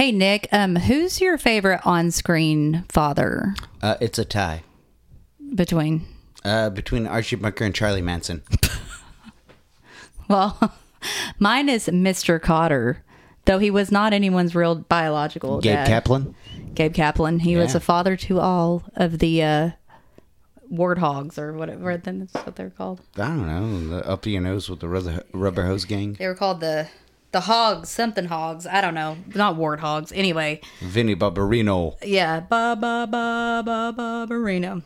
Hey Nick, um, who's your favorite on-screen father Uh, it's a tie between? uh, between Archie Bunker and Charlie Manson. Well, mine is Mr. Kotter, though he was not anyone's real biological Gabe dad. Kaplan. Gabe Kaplan. He was a father to all of the uh, warthogs or whatever. Then That's what they're called. I don't know. The up your nose with the rubber, rubber hose gang. They were called the the hogs, something hogs. I don't know, not warthogs. Anyway, Vinny Barbarino. yeah, ba ba ba ba ba Barino.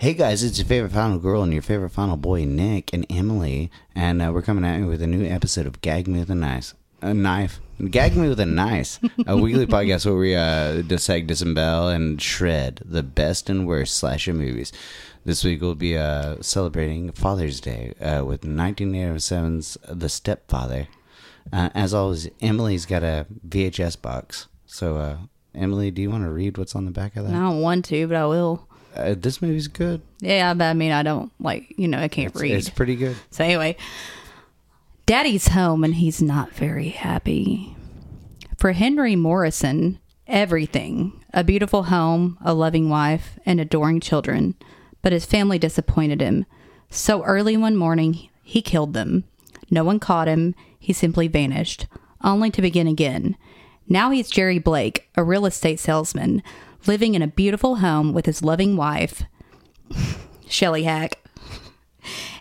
Hey guys, it's your favorite final girl and your favorite final boy, Nick and Emily, and uh, we're coming at you with a new episode of Gag Me with a Nice. A knife. Gag Me with a Knife, a weekly podcast where we uh, dissect, disembowel, and shred the best and worst slasher movies. This week we'll be uh, celebrating Father's Day uh, with 1987's The Stepfather. Uh, as always, Emily's got a VHS box. So, uh, Emily, do you want to read what's on the back of that? I don't want to, but I will. Uh, this movie's good. Yeah, but I mean, I don't like you know, I can't read. It's pretty good. So anyway, Daddy's home and he's not very happy. For Henry Morrison, everything a beautiful home, a loving wife, and adoring children. But his family disappointed him. So early one morning, he killed them. No one caught him. He simply vanished, only to begin again. Now he's Jerry Blake, a real estate salesman, living in a beautiful home with his loving wife, Shelley Hack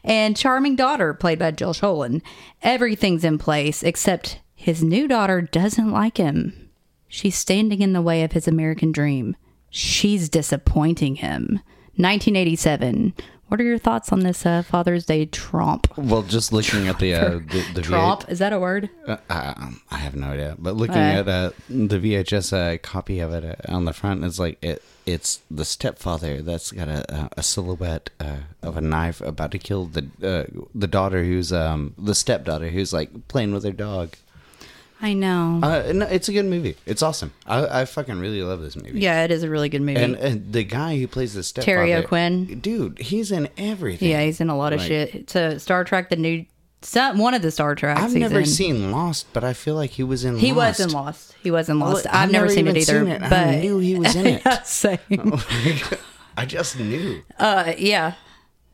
and charming daughter played by Jill Schoelen. Everything's in place except his new daughter doesn't like him. She's standing in the way of his American dream. She's disappointing him. 1987. What are your thoughts on this uh, Father's Day Trump? Well, just looking at the uh, the, the Tromp? Is that a word? Uh, um, I have no idea, but looking at uh, the VHS uh, copy of it uh, on the front, it's like it. It's the stepfather that's got a, a silhouette uh, of a knife about to kill the uh, the daughter who's um the stepdaughter who's like playing with her dog. I know. Uh, no, it's a good movie. It's awesome. I, I fucking really love this movie. yeah, it is a really good movie. And, and the guy who plays the stepfather, Terry O'Quinn. dude, he's in everything. yeah, he's in a lot of Like- shit. To Star Trek, the new. Some, one of the Star Trek. I've never in. seen Lost, but I feel like he was in. He Lost. was in Lost. He was in Lost. Well, I've, I've never, never seen it either. seen it, but I knew he was in it. Yeah, same. I just knew. Uh, yeah.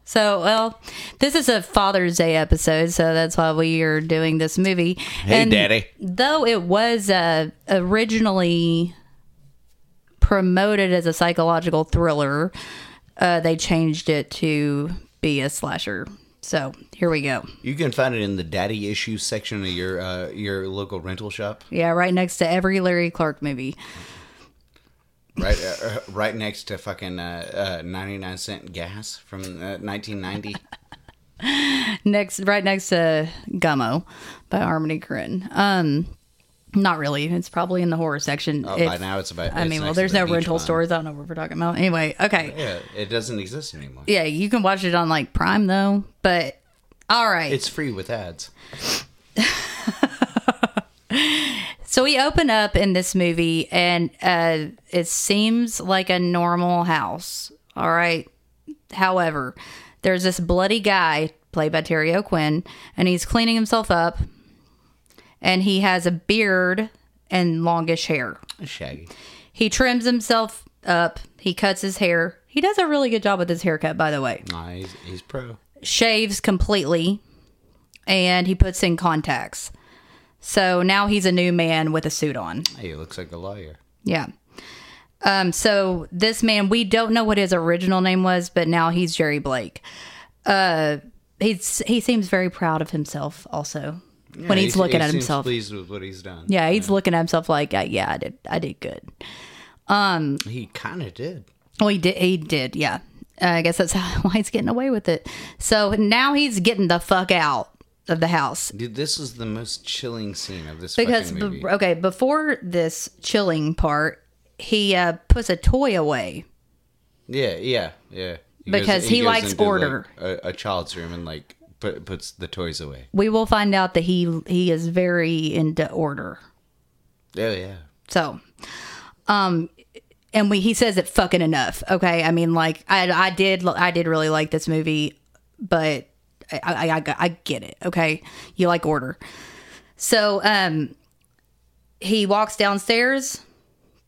So, well, this is a Father's Day episode, so that's why we are doing this movie. Hey, Daddy. Though it was uh, originally promoted as a psychological thriller, uh, they changed it to be a slasher. So here we go. You can find it in the daddy issues section of your uh, your local rental shop, Yeah, right next to every Larry Clark movie. Right uh, uh, right next to fucking uh, uh, ninety nine cent gas from uh, nineteen ninety. next right next to Gummo by Harmony Korine. Um not really. It's probably in the horror section. Oh, If- by now it's about. I it's mean, well, there's the no rental one. stores. I don't know what we're talking about. Anyway, okay. Yeah, it doesn't exist anymore. Yeah, you can watch it on like Prime though. But all right. It's free with ads. so we open up in this movie and uh it seems like a normal house. All right. However, there's this bloody guy played by Terry O'Quinn and he's cleaning himself up and he has a beard and longish hair. Shaggy. He trims himself up, he cuts his hair. He does a really good job with his haircut by the way. Nah, he's, he's pro. shaves completely and he puts in contacts. So now he's a new man with a suit on. He looks like a lawyer. Yeah. Um so this man we don't know what his original name was, but now he's Jerry Blake. Uh he's he seems very proud of himself also when Yeah, he's he- looking he at seems himself. pleased with what he's done. Yeah, he's looking at himself like, uh, yeah, I did I did good. Um, he kind of did. Well, he did. He did. Yeah. Uh, I guess that's how, why he's getting away with it. So now he's getting the fuck out of the house Dude, this is the most chilling scene of this because movie. be- okay, before this chilling part, he uh, puts a toy away. Yeah, yeah, yeah. He goes- Because he goes likes into, like, order. a, a child's room and like put, puts the toys away. We will find out that he he is very into order. Yeah, yeah. So, um, and we he says it fucking enough. Okay, I mean, like I I did I did really like this movie, but I I, I, I get it. Okay, you like order. So, um, he walks downstairs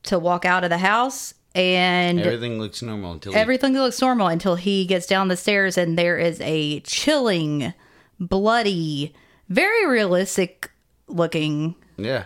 to walk out of the house and Everything looks normal until he- everything looks normal until he gets down the stairs and there is a chilling, bloody, very realistic looking yeah.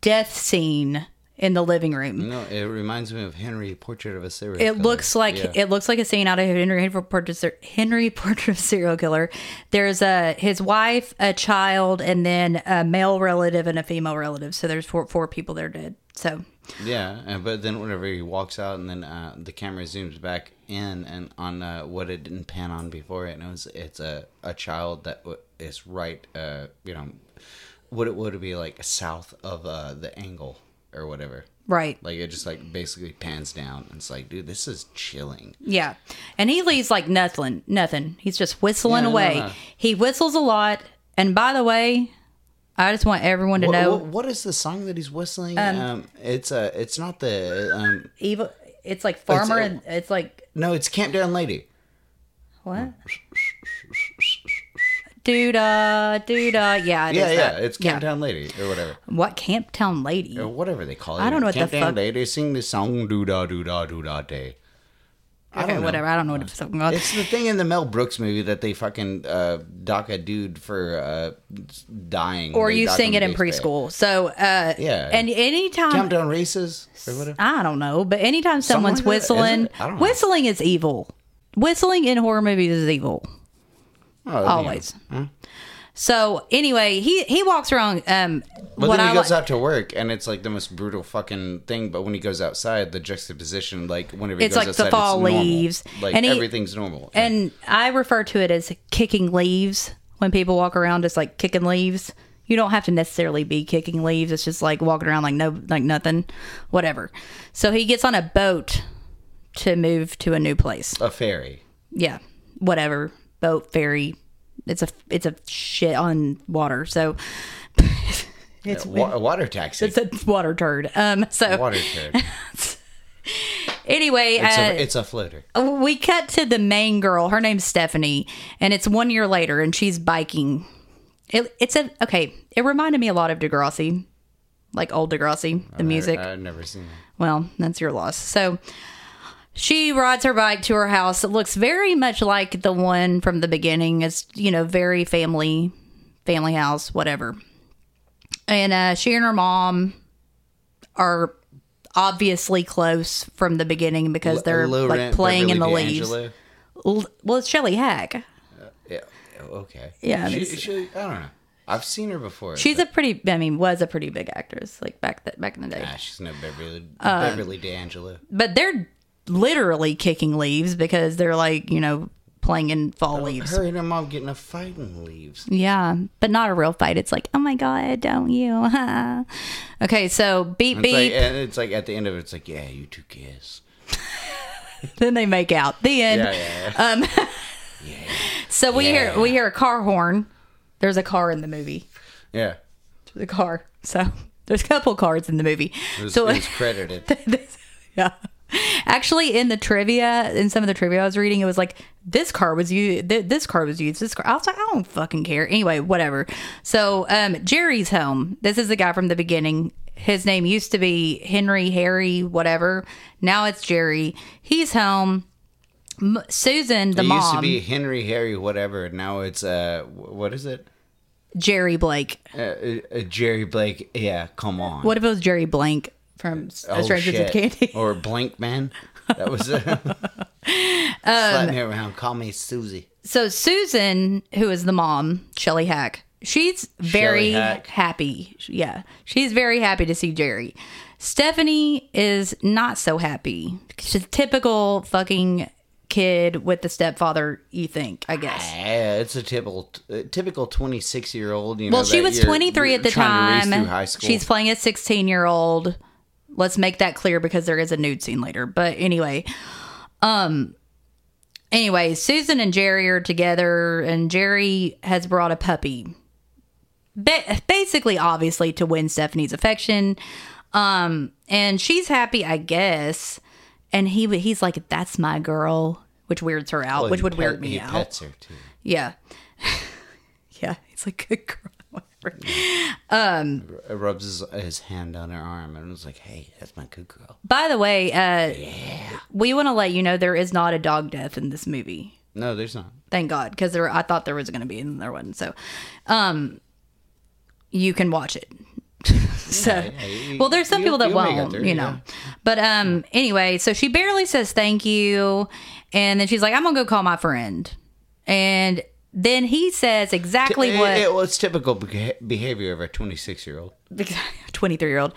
death scene in the living room. No, it reminds me of Henry Portrait of a Serial It Killer. looks like Yeah. it looks like a scene out of Henry Henry Portrait, Henry Portrait of a Serial Killer. There's a his wife, a child, and then a male relative and a female relative. So there's four four people that are dead. So Yeah, but then whenever he walks out, and then uh, the camera zooms back in and on uh, what it didn't pan on before it, and it was it's a a child that is right, uh, you know, what it would be like south of uh, the angle or whatever. right, Like it just like basically pans down, and it's like, dude, this is chilling. yeah, and he leaves like nothing, nothing. He's just whistling Yeah, away. no. He whistles a lot. And by the way, I just want everyone to What, know what, what is the song that he's whistling? Um, it's uh, it's not the um, evil. It's like farmer, a- and it's like no, it's Camp Down Lady. what? Doodah, doodah. Yeah, it Yeah, is yeah, that. it's Camp Down Lady or whatever. What Camp Town Lady? or whatever they call it. I don't know what the Camp fuck- Lady sing the song doo da doo da doo da day. I Okay, know. whatever. I don't know what it's talking about. It's the thing in the Mel Brooks movie that they fucking uh, dock a dude for uh, dying. or They you sing it in preschool. So, uh, Yeah. And anytime, Count down races or whatever. I don't know, but anytime someone's whistling? I know. whistling is evil. Whistling in horror movies is evil. Oh, Always. So anyway, he he walks around. Um, But then he I goes li- out to work, and it's like the most brutal fucking thing. But when he goes outside, the juxtaposition, like whenever he It's goes like the outside, fall it's leaves, like and he- everything's normal. and I refer to it as kicking leaves. When people walk around, just like kicking leaves. You don't have to necessarily be kicking leaves. It's just like walking around like no, like nothing, whatever. So he gets on a boat to move to a new place. a ferry. yeah, whatever boat ferry. It's a it's a shit on water. So it's Wa- water taxi. it's a water turd. Um. So water turd. anyway, It's, uh, a, it's a floater. we cut to the main girl. Her name's Stephanie, and it's one year later, and she's biking. It, it's a okay. It reminded me a lot of Degrassi, like old Degrassi, the music. I, have never seen that. Well, that's your loss. So she rides her bike to her house. It looks very much like the one from the beginning. It's, you know, very family, family house, whatever. And uh, she and her mom are obviously close from the beginning because they're like rent playing in the Beverly leaves. L- Well, it's Shelley Hack. Yeah. Okay. Yeah, She, she, I don't know. I've seen her before. She's a pretty, I mean, was a pretty big actress like back that back in the day. Ah, she's no Beverly, Uh, Beverly D'Angelo. But they're literally kicking leaves because they're like, you know, playing in fall leaves. Her and her mom getting a fight in leaves. Yeah, but not a real fight. It's like, oh my god, don't you? okay, so beep It's beep. like, and it's like at the end of it, it's like, yeah, you two kiss. then they make out. The end. Yeah, yeah, um, yeah. So we hear we hear a car horn. There's a car in the movie. yeah. The car. So there's a couple cars in the movie. It was, so it was credited. yeah. Actually, in the trivia, in some of the trivia I was reading, it was like this car was used. Th- this car was used. This car. I was like, I don't fucking care. Anyway, whatever. So, um, Jerry's home. This is the guy from the beginning. His name used to be Henry, Harry, whatever. Now it's Jerry. He's home. M- Susan, the it mom, used to be Henry, Harry, whatever. Now it's uh, what is it? Jerry Blake. Uh, uh, Jerry Blake. Yeah, come on. What if it was Jerry Blank from Oh, Strangers with. Candy? or Blink Man. That was it. Um, me around. Call me Susie. so Susan, who is the mom, Shelley Hack, she's very Hack. happy. Yeah, she's very happy to see Jerry. Stephanie is not so happy. She's a typical fucking kid with the stepfather. You think? I guess. Yeah, it's a typical, uh, typical twenty-six year old. You know, Well, she was 23 at the trying to race time. high school. She's playing a 16 year old. Let's make that clear because there is a nude scene later. But anyway, um, anyway, Susan and Jerry are together, and Jerry has brought a puppy. Ba- basically, obviously, to win Stephanie's affection. Um, and she's happy, I guess. And he he's like, "That's my girl," which weirds her out, Well, which would pet- weird me out. Pets her too. Yeah. yeah. It's like good girl. Uh, rubs his, his hand on her arm and was like, "Hey, that's my good girl." By the way, uh, we want to let you know there is not a dog death in this movie. No, there's not. Thank God, because there I thought there was going to be, and there wasn't. So, um, you can watch it. so, Yeah, yeah, you- well, there's some people that it won't, through, you know. yeah. But um, anyway, so she barely says thank you, and then she's like, "I'm gonna go call my friend," and then he says exactly what it, well, it's typical beha- behavior of a 26 year old. 23 year old.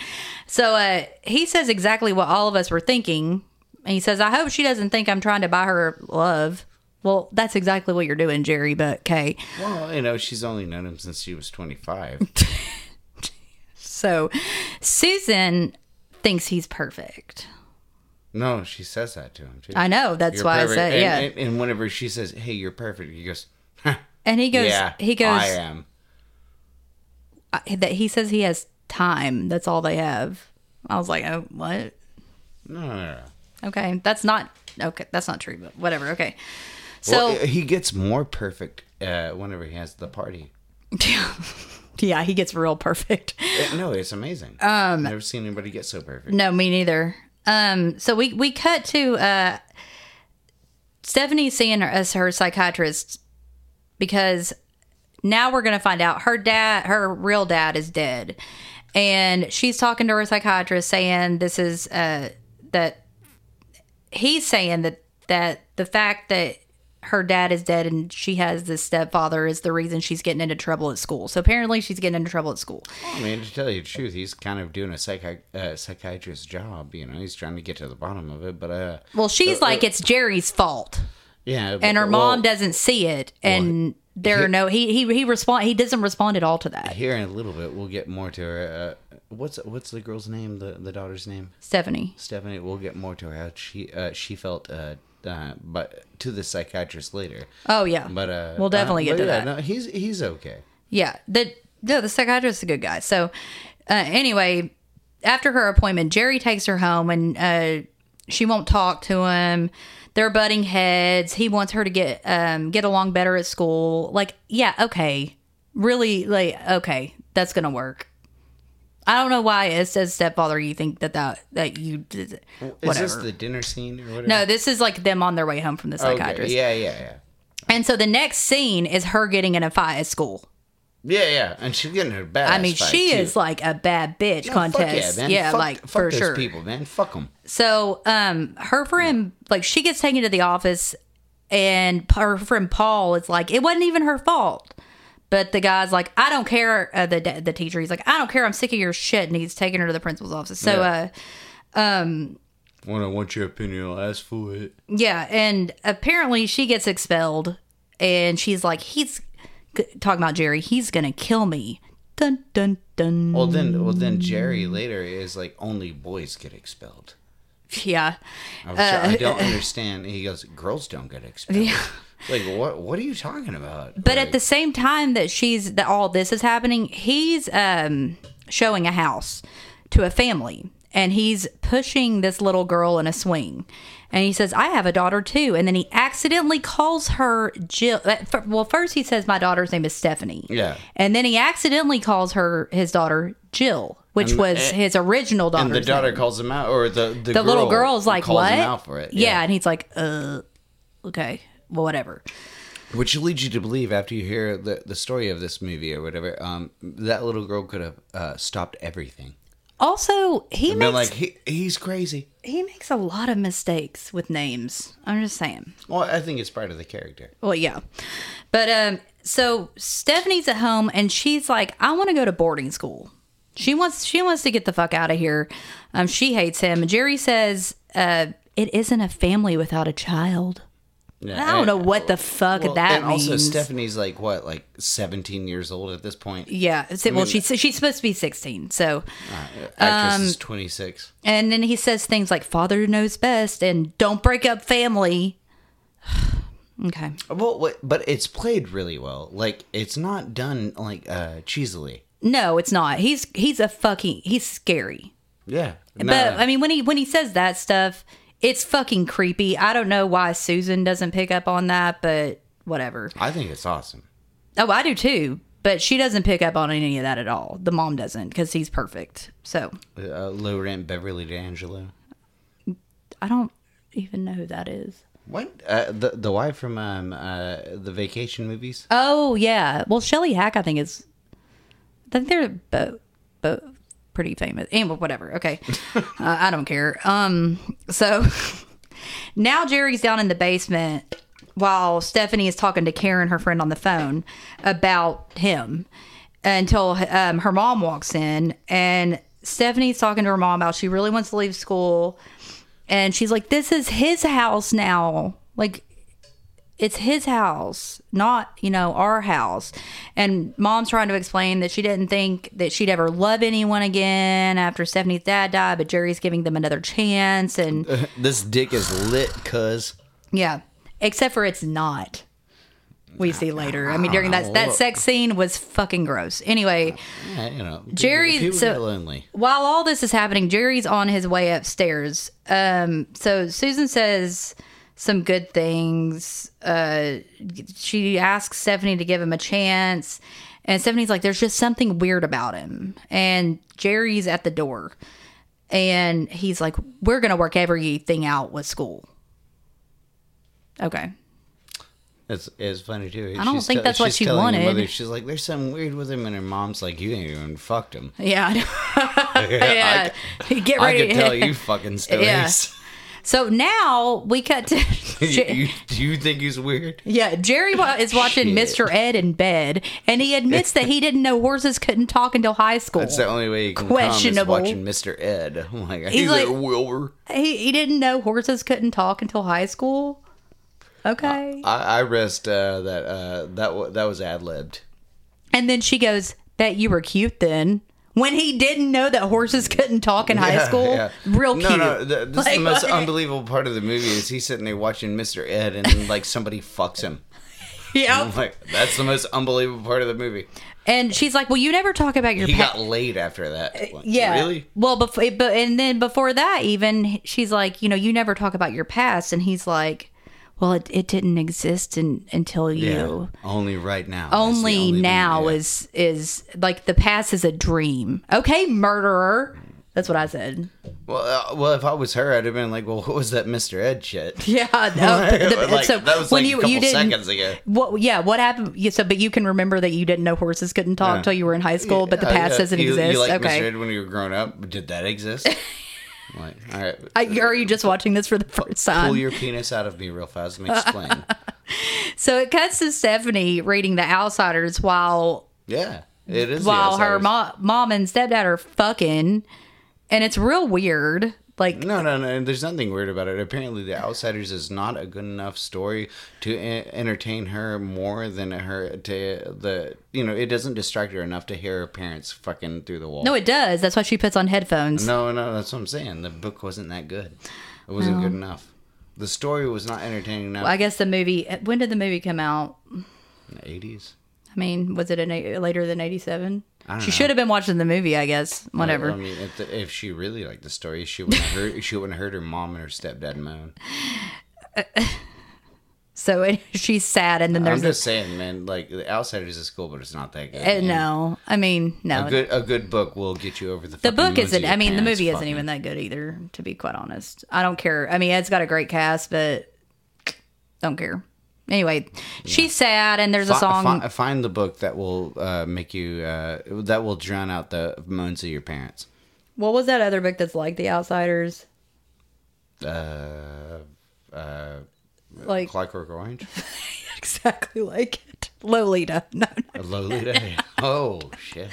So uh, he says exactly what all of us were thinking. And he says, I hope she doesn't think I'm trying to buy her love. Well, that's exactly what you're doing, Jerry, but okay. Well, you know, she's only known him since she was 25. So Susan thinks he's perfect. no, she says that to him too. I know. That's You're why perfect. I said, yeah. And, and whenever she says, "Hey, you're perfect," he goes, "Huh, And he goes, "Yeah, he goes, I am." that he says he has time. That's all they have. I was like, oh, what? No, no, no. no. Okay. That's not, okay. That's not true, but whatever. Okay. So, well, he gets more perfect uh, whenever he has the party. yeah, he gets real perfect. Uh, no, it's amazing. Um, Never seen anybody get so perfect. No, me neither. Um, so we we cut to uh, Stephanie seeing her as her psychiatrist because now we're gonna find out her dad, her real dad, is dead, and she's talking to her psychiatrist saying this is uh, that he's saying that that the fact that her dad is dead and she has this stepfather is the reason she's getting into trouble at school. So apparently she's getting into trouble at school. I mean, to tell you the truth, he's kind of doing a psychi- uh, psychiatrist's job. You know, he's trying to get to the bottom of it. But uh, Well, she's like it's Jerry's fault. Yeah, and her but- mom doesn't see it and there are no he he he respond he doesn't respond at all to that Here in a little bit, we'll get more to her. Uh, what's what's the girl's name? The the daughter's name? stephanie Stephanie. We'll get more to her how she uh, she felt. Uh, uh, but to the psychiatrist later. oh yeah But uh, we'll definitely uh, get to yeah, that No, he's he's okay. yeah the no the psychiatrist is a good guy so uh, anyway after her appointment jerry takes her home and uh she won't talk to him they're butting heads he wants her to get um get along better at school like yeah okay really like okay that's gonna work I don't know why it says stepfather. You think that that that you did Is this the dinner scene or whatever? No, this is like them on their way home from the Okay, psychiatrist. Yeah, yeah, yeah. And so the next scene is her getting in a fight at school. Yeah, yeah, and she's getting her bad. I mean, she is like a bad bitch contest. yeah, man. yeah fuck, like fuck for those sure. people, man. Fuck them. So, um, her friend, like, she gets taken to the office, and her friend Paul is like, it wasn't even her fault. But the guy's like, I don't care. Uh, the the teacher, he's like, I don't care. I'm sick of your shit, and he's taking her to the principal's office. So, Yeah. uh, um, When I want your opinion, I'll ask for it. Yeah, and apparently she gets expelled, and she's like, "He's g- talking about Jerry. He's gonna kill me." Dun dun dun. Well, then, well, then Jerry later is like, only boys get expelled. Yeah, Which I don't understand. He goes, girls don't get expelled. Like, what? What are you talking about? but at the same time that she's that all this is happening, he's um showing a house to a family, and he's pushing this little girl in a swing. And he says, "I have a daughter too." And then he accidentally calls her Jill. uh, Well, first he says, "My daughter's name is Stephanie." Yeah. And then he accidentally calls her his daughter Jill, which And- was and- his original daughter. and the daughter calls him out, or the the, the little girl girl's like, calls "What?" him out for it. Yeah. and he's like, "Uh, okay, well, whatever." Which leads you to believe, after you hear the the story of this movie or whatever, um, that little girl could have uh, stopped everything. Also, he makes like, he, he's crazy. he makes a lot of mistakes with names. I'm just saying. Well, I think it's part of the character. Well, yeah, but um, so Stephanie's at home and she's like, "I want to go to boarding school." She wants she wants to get the fuck out of here. Um, she hates him. Jerry says, "Uh, it isn't a family without a child." Yeah, I don't and- know what the fuck well, that and means. also, Stephanie's like what, like seventeen years old at this point. Yeah. well, she's she's supposed to be 16. So, Actress Um, is twenty six. and then he says things like "father knows best" and "don't break up family." okay. Well, but it's played really well. Like it's not done like uh cheesily. No, it's not. He's he's a fucking he's scary. Yeah, But I mean, when he when he says that stuff, it's fucking creepy. I don't know why Susan doesn't pick up on that, but whatever. I think it's awesome. Oh, I do too. but she doesn't pick up on any of that at all. The mom doesn't because he's perfect. So Uh, low rent Beverly D'Angelo. I don't even know who that is. What? Uh, the the wife from um uh the vacation movies. Oh yeah. Well, Shelley Hack, I think is. I think they're both both pretty famous. Anyway, whatever. Okay, uh, I don't care. Um. So now Jerry's down in the basement while Stephanie is talking to Karen, her friend, on the phone about him until um, her mom walks in and Stephanie's talking to her mom about she really wants to leave school and she's like this is his house now like it's his house, not, you know, our house. And mom's trying to explain that she didn't think that she'd ever love anyone again after Stephanie's dad died, but Jerry's giving them another chance. And this dick is lit, cuz. yeah, except for it's not. We see later. I mean, during that that sex scene was fucking gross. Anyway, Yeah, you know, people- Jerry- people so- get lonely. while all this is happening, Jerry's on his way upstairs. Um, so Susan says some good things. Uh, she asks Stephanie to give him a chance, and Stephanie's like, "There's just something weird about him." And Jerry's at the door, and he's like, "We're gonna work everything out with school." Okay. It's it's funny too. I don't She's think that's what she wanted. mother- she's like, "There's something weird with him," and her mom's like, "You ain't even fucked him." Yeah. yeah. Get ready. I could tell you fucking stories. Yeah. So now we cut to. you, do you think he's weird? Yeah, Jerry is watching. Mr. Ed in bed, and he admits that he didn't know horses couldn't talk until high school. That's the only way you can Questionable. is watching Mr. Ed. I'm like, He's he's like- Wilbur. he, he didn't know horses couldn't talk until high school. Okay. I, I rest uh, that uh, that wa- that was ad libbed. and then she goes, Bet you were cute then. When he didn't know that horses couldn't talk in high school. Real cute. No, no, th- this Like, is the most like- unbelievable part of the movie is he's sitting there watching Mr. Ed and like somebody fucks him. Yeah. Like, that's the most unbelievable part of the movie. And she's like, Well, you never talk about your He past. got laid after that. Uh, like, Yeah. Really? Well, before, but and then before that, even she's like, you know, you never talk about your past, and he's like, well, it, it didn't exist in, until you. Only right now. Only, thing, now yeah. is is like the past is a dream. Okay, murderer. That's what I said. Well, uh, well, if I was her, I'd have been like, "Well, what was that Mr. Ed shit?" Yeah, no, the- like, so that was when like you a couple you didn't. seconds ago. What? Yeah, what happened? Yeah, so, but you can remember that you didn't know horses couldn't talk Yeah. you were in high school, but the past doesn't you, exist. You like okay. Mr. Ed when you were growing up? Did that exist? Like, all right. I, are you just watching this for the first time? Pull your penis out of me real fast and explain. So it cuts to Stephanie reading The Outsiders while yeah, it is. while her mo- mom and stepdad are fucking, and it's real weird. Like, No, no, no. There's nothing weird about it. Apparently, The Outsiders is not a good enough story to entertain her more than her to the. You know, it doesn't distract her enough to hear her parents fucking through the wall. no, it does. That's why she puts on headphones. no, no. That's what I'm saying. The book wasn't that good. It wasn't good enough. The story was not entertaining enough. I guess the movie. Eh, when did the movie come out? in the 80s. I mean, was it in a, later than '87? She know. should have been watching the movie, I guess. Whatever. I mean, if, the, if she really liked the story, she wouldn't have heard. She wouldn't heard her mom and her stepdad moan. so it, she's sad, and then there's. I'm just saying, man. Like the Outsiders is cool, but it's not that good. uh, no. I mean, no. A good a good book will get you over the. the book isn't. I mean, the movie isn't even that good either. To be quite honest, I don't care. I mean, Ed's got a great cast, but don't care. Anyway, she's sad, and there's a Fi- song. fi- find the book that will uh, make you uh, that will drown out the moans of your parents. what was that other book that's like The Outsiders? Uh, uh, Like Clockwork Orange, exactly like it. Lolita. No, no. Lolita. oh shit!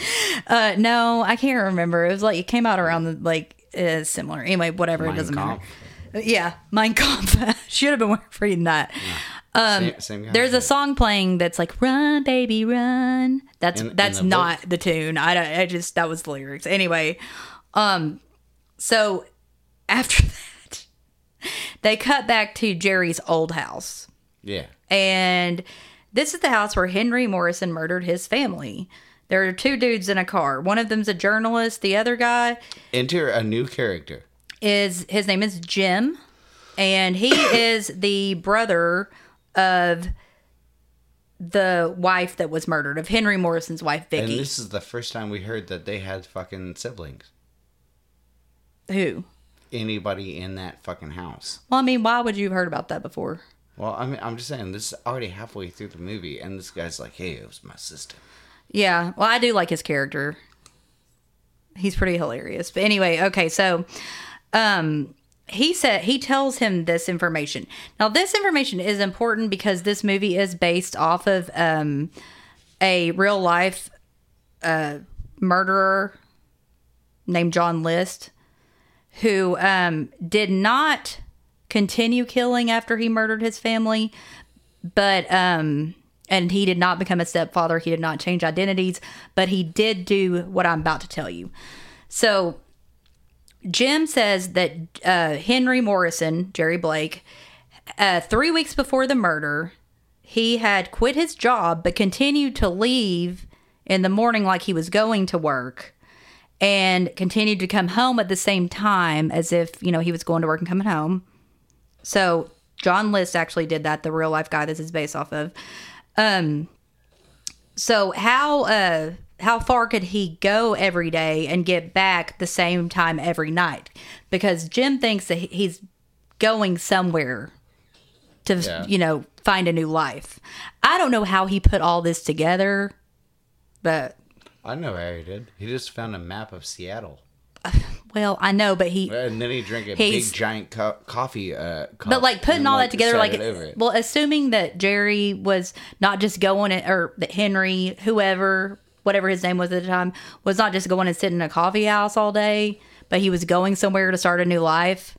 Uh, no, I can't remember. It was like it came out around the like uh, similar. Anyway, whatever. it Mein doesn't Kampf. matter. Yeah, Mein Kampf. Should have been reading that. Same, same kind There's a song playing that's like "Run, baby, run." That's In- in that's the not the tune. I don't- I just that was the lyrics. Anyway, um, so after that, they cut back to Jerry's old house, yeah. and this is the house where Henry Morrison murdered his family. There are two dudes in a car. One of them's a journalist. The other guy Enter a new character. is his name is Jim, and he is the brother of the wife that was murdered, of Henry Morrison's wife, Vicky. And this is the first time we heard that they had fucking siblings. Who? Anybody in that fucking house. Well, I mean, why would you have heard about that before? Well, I mean, I'm just saying, this is already halfway through the movie, and this guy's like, hey, it was my sister. Yeah, well, I do like his character. He's pretty hilarious. But anyway, okay, so um he said he tells him this information. Now, this information is important because this movie is based off of um a real life uh murderer named John List who um did not continue killing after he murdered his family, but um and he did not become a stepfather he did not change identities but he did do what i'm about to tell you so jim says that uh, henry morrison jerry blake uh, three weeks before the murder he had quit his job but continued to leave in the morning like he was going to work and continued to come home at the same time as if you know he was going to work and coming home so John List actually did that, the real life guy this is based off of. Um so how uh how far could he go every day and get back the same time every night? Because Jim thinks that he's going somewhere to Yeah. you know find a new life. I don't know how he put all this together, but I know how he did. He just found a map of Seattle. well, I know, but he And then he drank a big giant co- coffee. Uh, cup but like putting and, all that together like it. well assuming that jerry was not just going at, or that henry whoever whatever his name was at the time was not just going and sitting in a coffee house all day but he was going somewhere to start a new life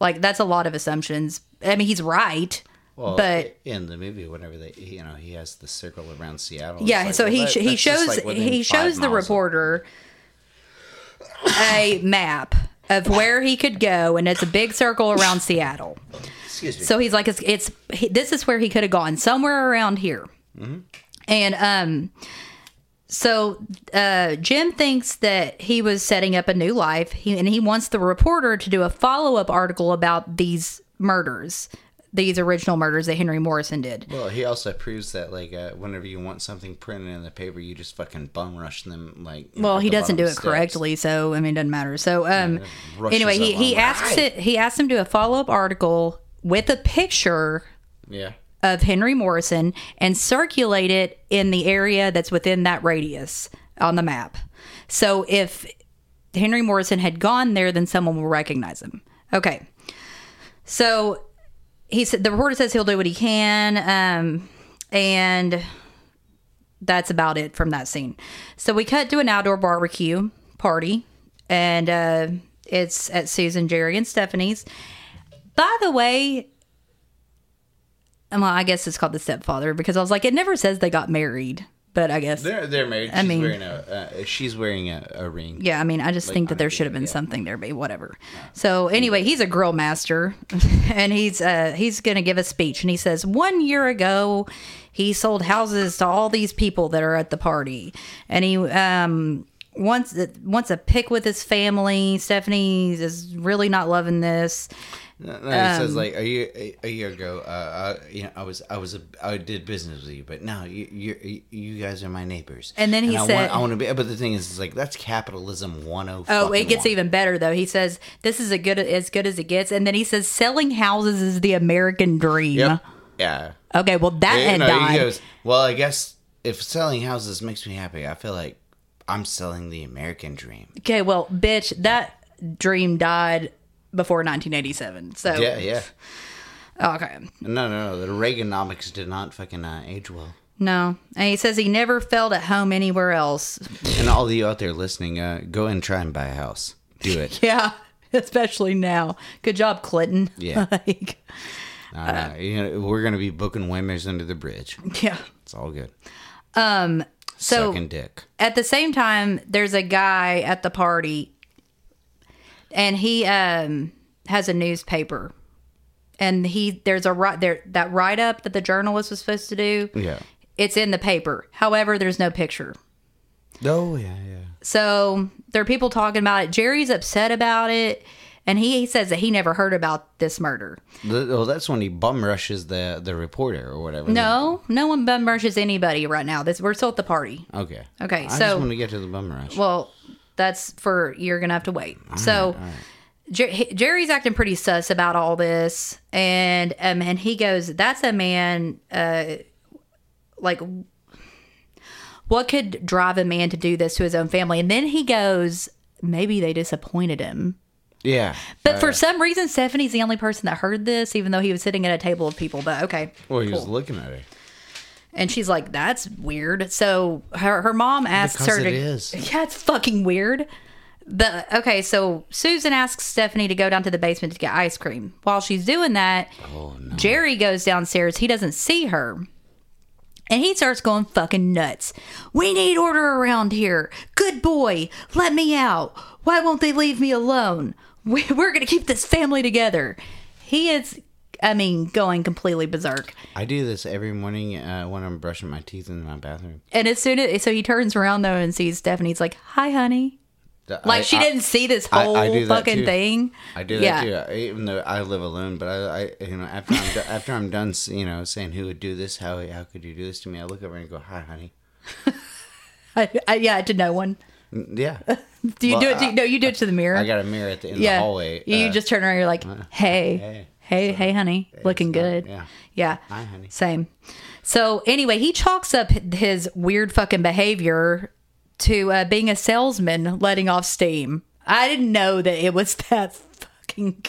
like that's a lot of assumptions i mean he's right Well, but in the movie, whenever they, you know, he has the circle around Seattle. yeah like, so well, he that- he shows like, he shows the reporter a map of where he could go and it's a big circle around seattle Excuse me. So he's like, it's, it's he, this is where he could have gone, somewhere around here. And um, so uh, Jim thinks that he was setting up a new life, he, and he wants the reporter to do a follow up article about these murders, these original murders that Henry Morrison did. well, he also proves that, like, uh, whenever you want something printed in the paper, you just fucking bum rush them, like. Well, he doesn't do it steps. correctly, so I mean, it doesn't matter. So, um, rushes anyway, he, he asks it. He asked him to do a follow up article with a picture Yeah. Of Henry Morrison and circulate it in the area that's within that radius on the map. So if Henry Morrison had gone there, then someone will recognize him. Okay. So he said the reporter says he'll do what he can, um, and that's about it from that scene. So we cut to an outdoor barbecue party, and uh, it's at Susan, Jerry, and Stephanie's. By the way, well, I guess it's called the stepfather because I was like, it never says they got married, but I guess. They're, they're married. She's I mean- wearing a, uh, she's wearing a, a ring. Yeah, I mean, I just think that there should have been yeah. something there, but whatever. So anyway, he's a grill master, and he's uh, he's going to give a speech, and he says one year ago, he sold houses to all these people that are at the party, and he um wants wants a pick with his family. Stephanie is really not loving this. No, no, he says Um, like a year a year ago, uh, uh, you know, I was I was a, I did business with you, but now you you you guys are my neighbors. And then he I said- want, I want to be. But the thing is, it's like that's capitalism one oh. Oh, it gets even better though. He says this is a good as good as it gets, and then he says selling houses is the American dream. Yep. Yeah. Okay, well that You had know, died. he goes. Well, I guess if selling houses makes me happy, I feel like I'm selling the American dream. Okay, well, bitch, that dream died before 1987. So Yeah, yeah. okay, No, no, no. The Reaganomics did not fucking uh, age well. no, and he says he never felt at home anywhere else. And all of you out there listening, uh, go and try and buy a house. Do it. Yeah, especially now. Good job, Clinton. Yeah. like, know. You know, we're gonna be booking winners under the bridge. yeah. It's all good. Um. So Sucking dick. at the same time, there's a guy at the party, and he um has a newspaper, and he there's a right there that write up that the journalist was supposed to do. Yeah. It's in the paper. However, there's no picture. Oh yeah, yeah. So there are people talking about it. Jerry's upset about it. and he, he says that he never heard about this murder. The- well, that's when he bum rushes the the reporter or whatever. No, no one bum rushes anybody right now. This we're still at the party. Okay. Okay, I so- just want to get to the bum rush. Well, that's for you're gonna have to wait. so. Jer- Jerry's acting pretty sus about all this, and um, and he goes, "That's a man. Uh, like, what could drive a man to do this to his own family?" And then he goes, "Maybe they disappointed him." yeah. But for some reason, Stephanie's the only person that heard this, even though he was sitting at a table of people. But okay, Well, he was looking at her. And she's like, "That's weird." So her her mom asks Because her to. is. Yeah, it's fucking weird. The okay, so Susan asks Stephanie to go down to the basement to get ice cream. While she's doing that, Oh no. Jerry goes downstairs. He doesn't see her. And he starts going fucking nuts. We need order around here. Good boy. Let me out. Why won't they leave me alone? We're going to keep this family together. He is, I mean, going completely berserk. I do this every morning uh, when I'm brushing my teeth in my bathroom. And as soon as, so he turns around though and sees Stephanie. He's like, hi, honey. Like I- she I- didn't see this whole I fucking too. thing. I do that too. Even though I live alone, but I, I you know, after I'm do- after I'm done, you know, saying who would do this, how how could you do this to me? I look over and go, "Hi, honey." I, I, yeah, to no one. Yeah, Do you Well, do it? To, no, you do it to the mirror. I got a mirror at the end yeah. of the hallway. You uh, just turn around. You're like, hey, hey. Hey, hey, honey, looking good. yeah. yeah, Hi, honey. Same. So anyway, he chalks up his weird fucking behavior to uh, being a salesman, letting off steam. I didn't know that it was that fucking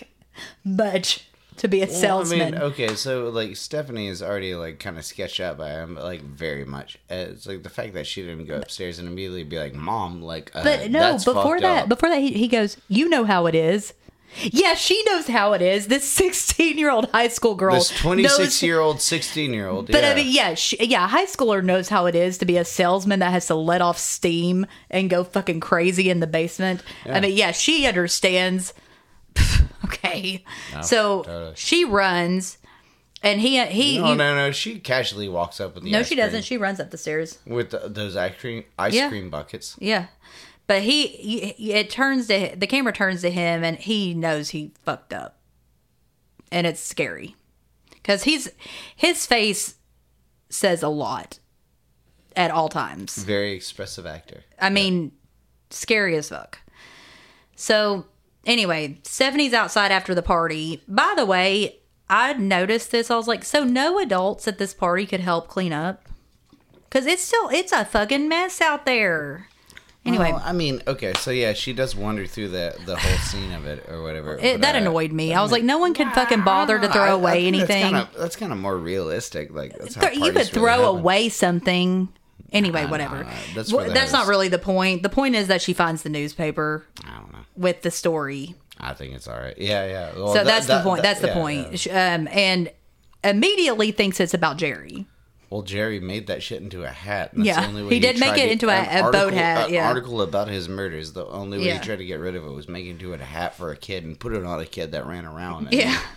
much to be a Well, salesman. I mean, okay, so like Stephanie is already like kind of sketched out by him, like very much. It's like the fact that she didn't go upstairs and immediately be like, "Mom," like, uh, But no, before that, up. before that, he, he goes, "You know how it is." Yeah, she knows how it is. This sixteen-year-old high school girl, This 26 year old, sixteen-year-old, But yeah. I mean, yeah, she, yeah, a high schooler knows how it is to be a salesman that has to let off steam and go fucking crazy in the basement. I mean, yeah, she understands. okay, so totally. she runs, and he he. no, you- no, no. She casually walks up with the no, ice she doesn't. She runs up the stairs. with the, those ice cream ice Yeah. cream buckets. Yeah. But he, he, it turns to the camera turns to him, and he knows he fucked up, and it's scary, because he's his face says a lot at all times. Very expressive actor. I mean, scary as fuck. So anyway, Stephanie's outside after the party. By the way, I noticed this. I was like, so no adults at this party could help clean up, because it's still it's a fucking mess out there. Anyway, Well, I mean, okay, so yeah, she does wander through the the whole scene of it or whatever. It, that uh, annoyed me. I was like, no one could fucking bother to throw I away think anything. That's kind, of, that's kind of more realistic. Like that's how Th- you could really throw happen. away something. Anyway, whatever. that's Well, that's not really the point. The point is that she finds the newspaper I don't know. with the story. I think it's all right. Yeah, yeah. Well, So that- that's that- the point. that- that's the yeah, point. yeah. Um, and immediately thinks it's about Jerry. Well, Jerry made that shit into a hat. That's Yeah, the only way he did make it to- into a- a boat article- hat, An yeah. article about his murders. The only way Yeah. he tried to get rid of it was making it into a hat for a kid and put it on a kid that ran around. Yeah.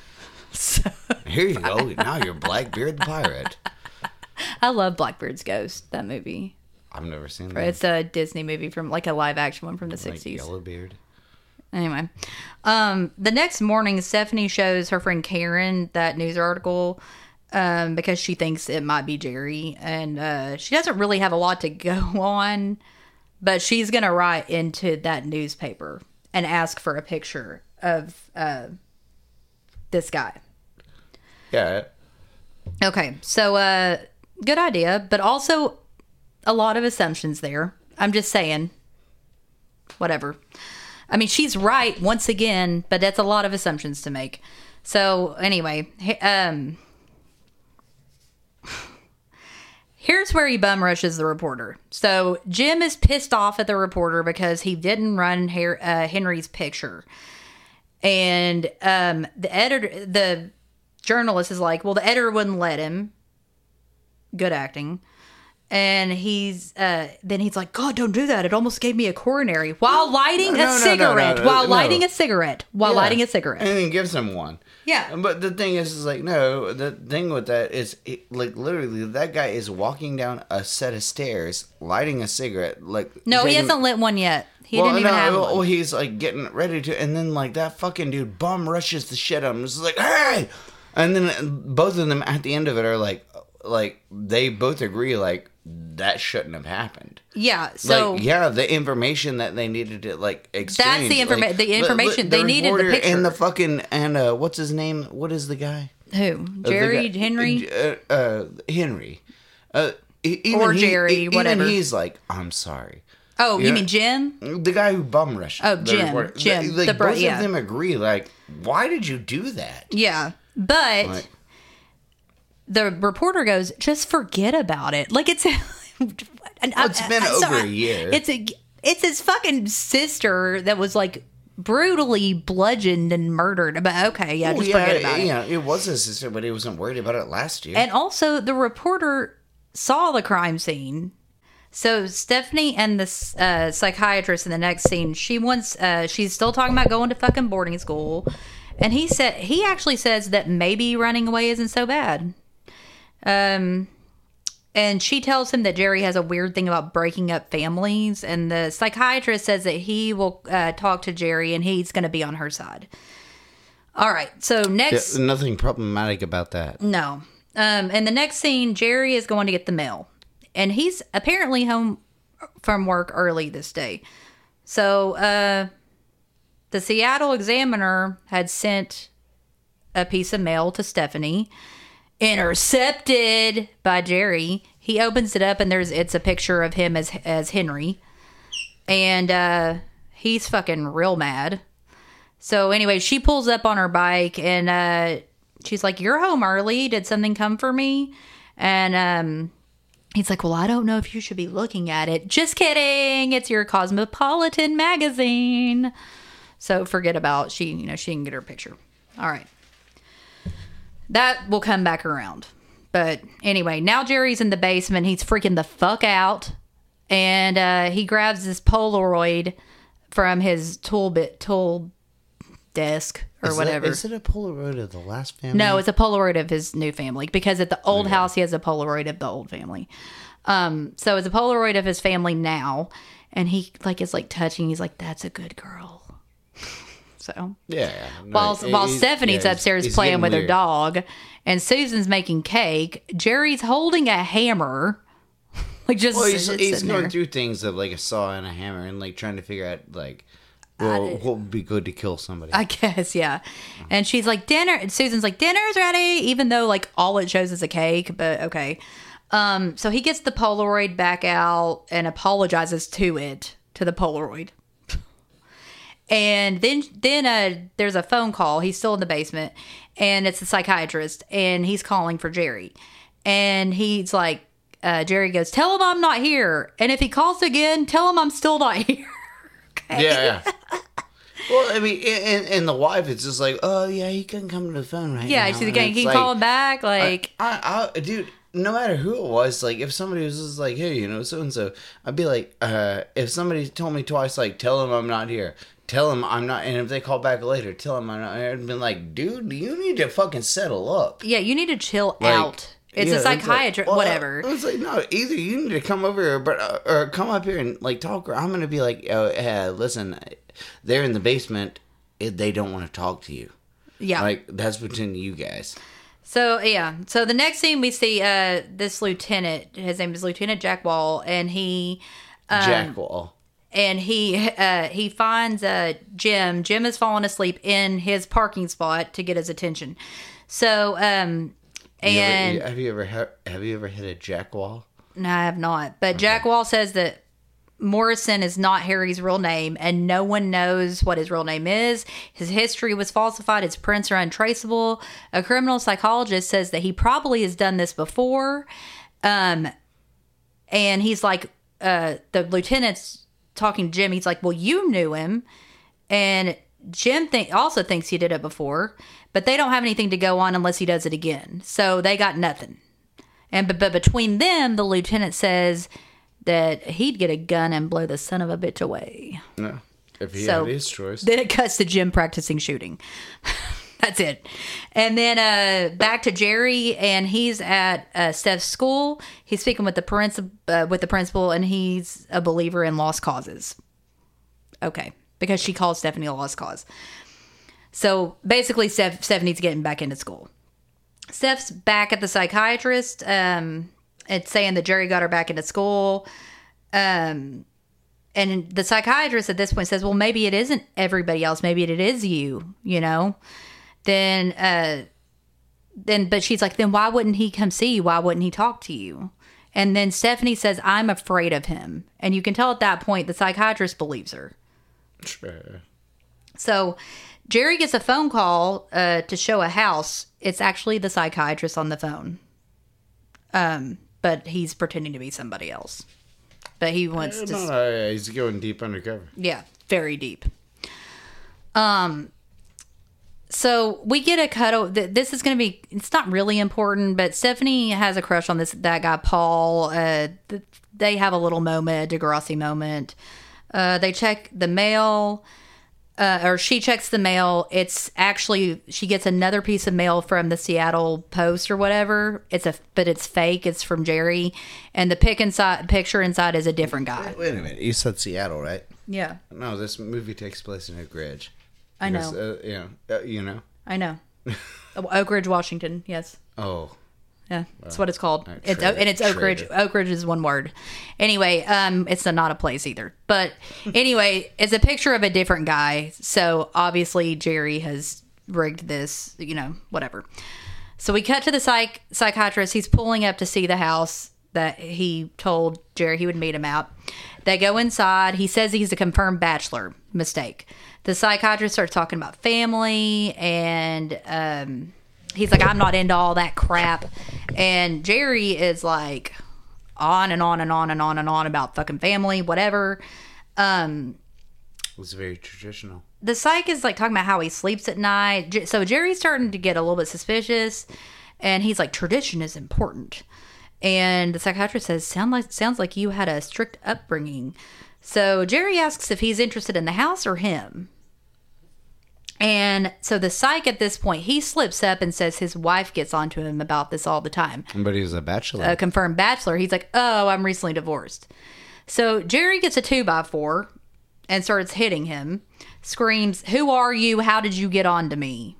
So Here you go. Now you're Blackbeard the pirate. I love Blackbeard's Ghost. That movie. I've never seen that. It's a Disney movie from like a live action one from the like sixties. Yellowbeard. Anyway, um, the next morning, Stephanie shows her friend Karen that news article um, because she thinks it might be Jerry, and uh, she doesn't really have a lot to go on, but she's gonna write into that newspaper and ask for a picture of uh, this guy. Yeah. Okay, so uh, good idea, but also a lot of assumptions there. I'm just saying, whatever. I mean, she's right once again, but that's a lot of assumptions to make. So anyway, um, here's where he bum rushes the reporter. So Jim is pissed off at the reporter because he didn't run Her- uh, Henry's picture, and um, the editor, the journalist, is like, "Well, the editor wouldn't let him." Good acting. And he's uh then he's like god don't do that it almost gave me a coronary while lighting no, a no, cigarette no, while lighting a cigarette while Yeah. lighting a cigarette and then gives him one. yeah But the thing is, is like no. The thing with that is, it, like literally, that guy is walking down a set of stairs, lighting a cigarette. Like no he hasn't lit one yet he well, didn't even have well, one Well, he's like getting ready to, and then like that fucking dude bum rushes the shit out of him. It's like, hey, and then both of them at the end of it are like, like they both agree like that shouldn't have happened. yeah so like, yeah, the information that they needed to like exchange. informa- like, the li- li- information- they needed the picture. and the fucking and uh, what's his name? What is the guy? who Uh, jerry guy- henry Uh, uh, Henry. Uh, even Or he- Jerry, e- whatever. He's like, I'm sorry. oh you yeah. mean jim The guy who bum rushed. Oh, the Jim, reporter. Jim, Like, the bro- both yeah. of them agree. Like, why did you do that? yeah but Like, the reporter goes, just forget about it. Like it's. and I- it's been I- over a year. It's a. It's his fucking sister that was like brutally bludgeoned and murdered. But okay, yeah, well, just yeah, forget about it. yeah, it was his sister, but he wasn't worried about it last year. And also, the reporter saw the crime scene. So Stephanie and the uh, psychiatrist in the next scene, she wants. Uh, she's still talking about going to fucking boarding school, and he said he actually says that maybe running away isn't so bad. Um, and she tells him that Jerry has a weird thing about breaking up families, and the psychiatrist says that he will uh, talk to Jerry and he's going to be on her side. All right, so Yeah, next. nothing problematic about that. No. Um, and the next scene, Jerry is going to get the mail. And he's apparently home from work early this day. So uh, the Seattle Examiner had sent a piece of mail to Stephanie, intercepted by Jerry. He opens it up and there's it's a picture of him as as Henry. And uh, he's fucking real mad. So anyway, she pulls up on her bike and uh, she's like, "You're home early. Did something come for me?" And um, he's like, "Well, I don't know if you should be looking at it. Just kidding. It's your Cosmopolitan magazine." So forget about she. You know, she didn't get her picture. All right, that will come back around. But anyway, now Jerry's in the basement. He's freaking the fuck out, and uh, he grabs this Polaroid from his tool bit tool desk or Is whatever. is it a Polaroid of the last family? No, it's a Polaroid of his new family because at the old house he has a Polaroid of the old family. Um, so it's a Polaroid of his family now, and he like is like touching. He's like, "That's a good girl." So Yeah. No, while he- while he's- Stephanie's yeah, upstairs he's playing getting with her dog, and Susan's making cake, Jerry's holding a hammer, like just Well, he's, he's going there. through things of like a saw and a hammer and like trying to figure out like, well, what would be good to kill somebody. I guess, yeah. And she's like, dinner. And Susan's like, dinner's ready, even though like all it shows is a cake, but okay. Um, so he gets the Polaroid back out and apologizes to it, to the Polaroid. And then then uh there's a phone call. He's still in the basement and it's the psychiatrist and he's calling for Jerry. And he's like uh, Jerry goes, "Tell him I'm not here." And if he calls again, tell him I'm still not here. okay. yeah. yeah. well, I mean, and, and the wife is just like, oh yeah, he couldn't come to the phone right Yeah, now. she's like, "Can like, call him back?" Like, I, I, dude, no matter who it was, like if somebody was just like, hey, you know, so and so, I'd be like, uh, if somebody told me twice, like, tell him I'm not here. Tell them I'm not, and if they call back later, tell them I'm not. I'd been like, dude, you need to fucking settle up. Yeah, you need to chill Like, out. It's yeah, a like, psychiatrist, well, whatever. It's like no, either you need to come over here, but uh, or come up here and like talk, or I'm gonna be like, oh, listen, they're in the basement. They don't want to talk to you. yeah. Like that's between you guys. so yeah. So the next scene we see uh this lieutenant. His name is Lieutenant Jack Wall, and he Um, Jack Wall. And he uh he finds uh Jim. Jim has fallen asleep in his parking spot to get his attention. So um You ever- and have you ever he- have you ever hit a Jack Wall? No, I have not. But Jack Wall says that Morrison is not Harry's real name, and no one knows what his real name is. His history was falsified. His prints are untraceable. A criminal psychologist says that he probably has done this before. Um, and he's like, uh, the lieutenant's talking to Jim. He's like, "Well, you knew him," and Jim think also thinks he did it before, but they don't have anything to go on unless he does it again. So they got nothing. And but, but between them, the lieutenant says that he'd get a gun and blow the son of a bitch away. No. If he So- had his choice. Then it cuts to Jim practicing shooting. That's it. And then uh, back to Jerry, and he's at uh, Steph's school. He's speaking with the principal, uh, with the principal, and he's a believer in lost causes. Okay, because she calls Stephanie a lost cause. So basically, Steph, Stephanie's getting back into school. Steph's back at the psychiatrist. Um, it's saying that Jerry got her back into school. Um, and the psychiatrist at this point says, "Well, maybe it isn't everybody else. Maybe it is you. You know." Then, uh, then, but she's like, "Then why wouldn't he come see you? Why wouldn't he talk to you?" And then Stephanie says, "I'm afraid of him." And you can tell at that point the psychiatrist believes her. Sure. So Jerry gets a phone call uh, to show a house. It's actually the psychiatrist on the phone. Um, but he's pretending to be somebody else. But he wants to. No, no, he's going deep undercover. Yeah, very deep. Um so we get a cut this is going to be it's not really important but stephanie has a crush on this that guy paul. Uh they have a little moment a degrassi moment. Uh they check the mail uh, or she checks the mail. It's actually she gets another piece of mail from the seattle post or whatever. It's a but it's fake. It's from jerry. And the pic inside picture inside is a different guy. Wait a minute. You said Seattle, right? yeah. No, this movie takes place in Oak Ridge. I know. Uh, yeah. Uh, you know. I know. Oak Ridge, Washington. Yes. Oh. Yeah, that's what it's called. It's trade- and it's Oak Ridge. it. Oak Ridge is one word. Anyway, um, it's a, not a place either. But anyway, it's a picture of a different guy. So obviously Jerry has rigged this. You know, whatever. So we cut to the psych psychiatrist. He's pulling up to see the house that he told Jerry he would meet him at. They go inside. He says he's a confirmed bachelor. Mistake. The psychiatrist starts talking about family and um, he's like, I'm not into all that crap. And Jerry is like on and on and on and on and on about fucking family, whatever. Um, It was very traditional. the psych is like talking about how he sleeps at night. So Jerry's starting to get a little bit suspicious, and he's like, "Tradition is important." And the psychiatrist says, "Sound like sounds like you had a strict upbringing." So Jerry asks if he's interested in the house or him. And so the psych at this point, he slips up and says his wife gets onto him about this all the time But he's a bachelor. a confirmed bachelor. He's like, "Oh, I'm recently divorced." So Jerry gets a two by four and starts hitting him. Screams, "Who are you? How did you get onto me?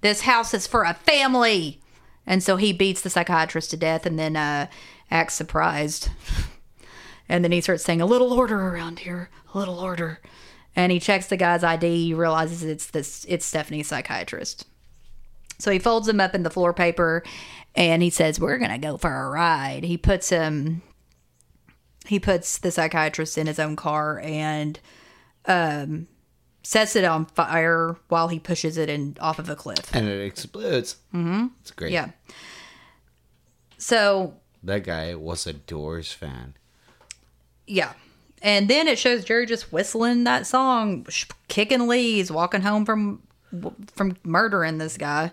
This house is for a family." And so he beats the psychiatrist to death, and then uh, acts surprised. And then he starts saying, "A little order around here, a little order." And he checks the guy's ID. He realizes it's this, it's Stephanie's psychiatrist. So he folds him up in the floor paper and he says, We're gonna go for a ride. He puts him he puts the psychiatrist in his own car and um sets it on fire while he pushes it in off of a cliff. and it explodes. Mm-hmm. It's great. Yeah. So That guy was a Doors fan. Yeah. And then it shows Jerry just whistling that song, kicking leaves, walking home from from murdering this guy.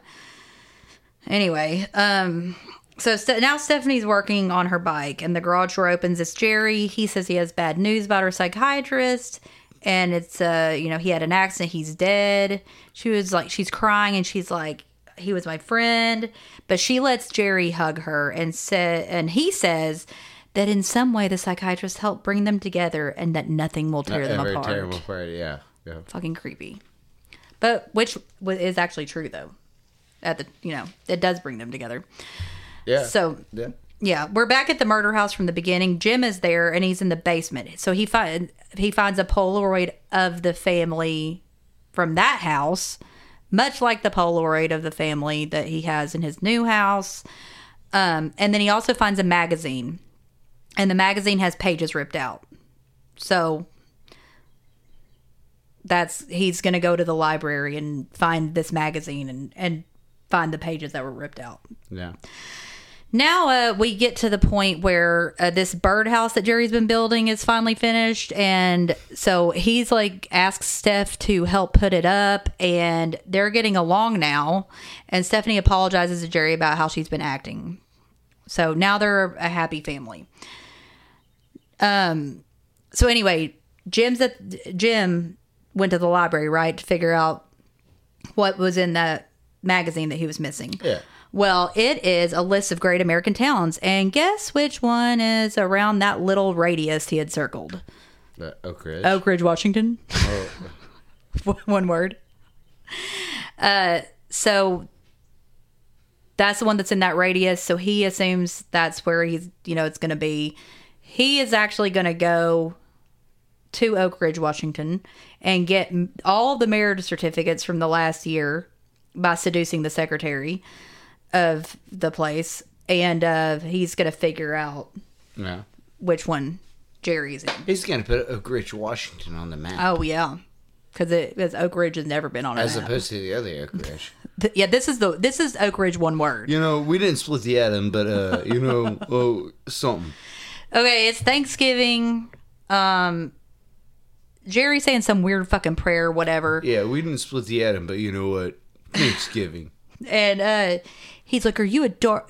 Anyway, um, so Ste- now Stephanie's working on her bike, and the garage door opens. It's Jerry. He says he has bad news about her psychiatrist, and it's uh, you know, he had an accident. He's dead. She was like, she's crying, and she's like, he was my friend, but she lets Jerry hug her and said, and he says that in some way the psychiatrist helped bring them together, and that nothing will tear A them apart terrible part. Yeah. Yeah. fucking creepy. But which is actually true though. At the you know it does bring them together. Yeah. So yeah. yeah, we're back at the murder house from the beginning. Jim is there and he's in the basement. So he find he finds a Polaroid of the family from that house, much like the Polaroid of the family that he has in his new house. Um, and then he also finds a magazine, and the magazine has pages ripped out. So that's he's going to go to the library and find this magazine and and find the pages that were ripped out. Yeah. Now uh, we get to the point where uh, this birdhouse that Jerry's been building is finally finished, and so he's like asks Steph to help put it up, and they're getting along now. And Stephanie apologizes to Jerry about how she's been acting. So now they're a happy family. Um so anyway, Jim's at Jim went to the library, right, to figure out what was in that magazine that he was missing. Yeah. Well, it is a list of great American towns, and guess which one is around that little radius he had circled? The Oak Ridge. Oak Ridge, Washington. Oh, one word. Uh, so that's the one that's in that radius. So he assumes that's where he's, you know, it's going to be. He is actually going to go to Oak Ridge, Washington, and get all the marriage certificates from the last year by seducing the secretary of the place, and uh, he's going to figure out yeah. which one Jerry's in. He's gonna put Oak Ridge, Washington on the map, Oh yeah, because it because Oak Ridge has never been on a as map. opposed to the other Oak Ridge. Yeah, this is the this is Oak Ridge one word. You know, we didn't split the atom, but uh, you know, oh, something. Okay, it's Thanksgiving. Um, Jerry saying some weird fucking prayer, whatever, Yeah, we didn't split the atom, but you know what? Thanksgiving. and uh, he's like, "Are you a door?"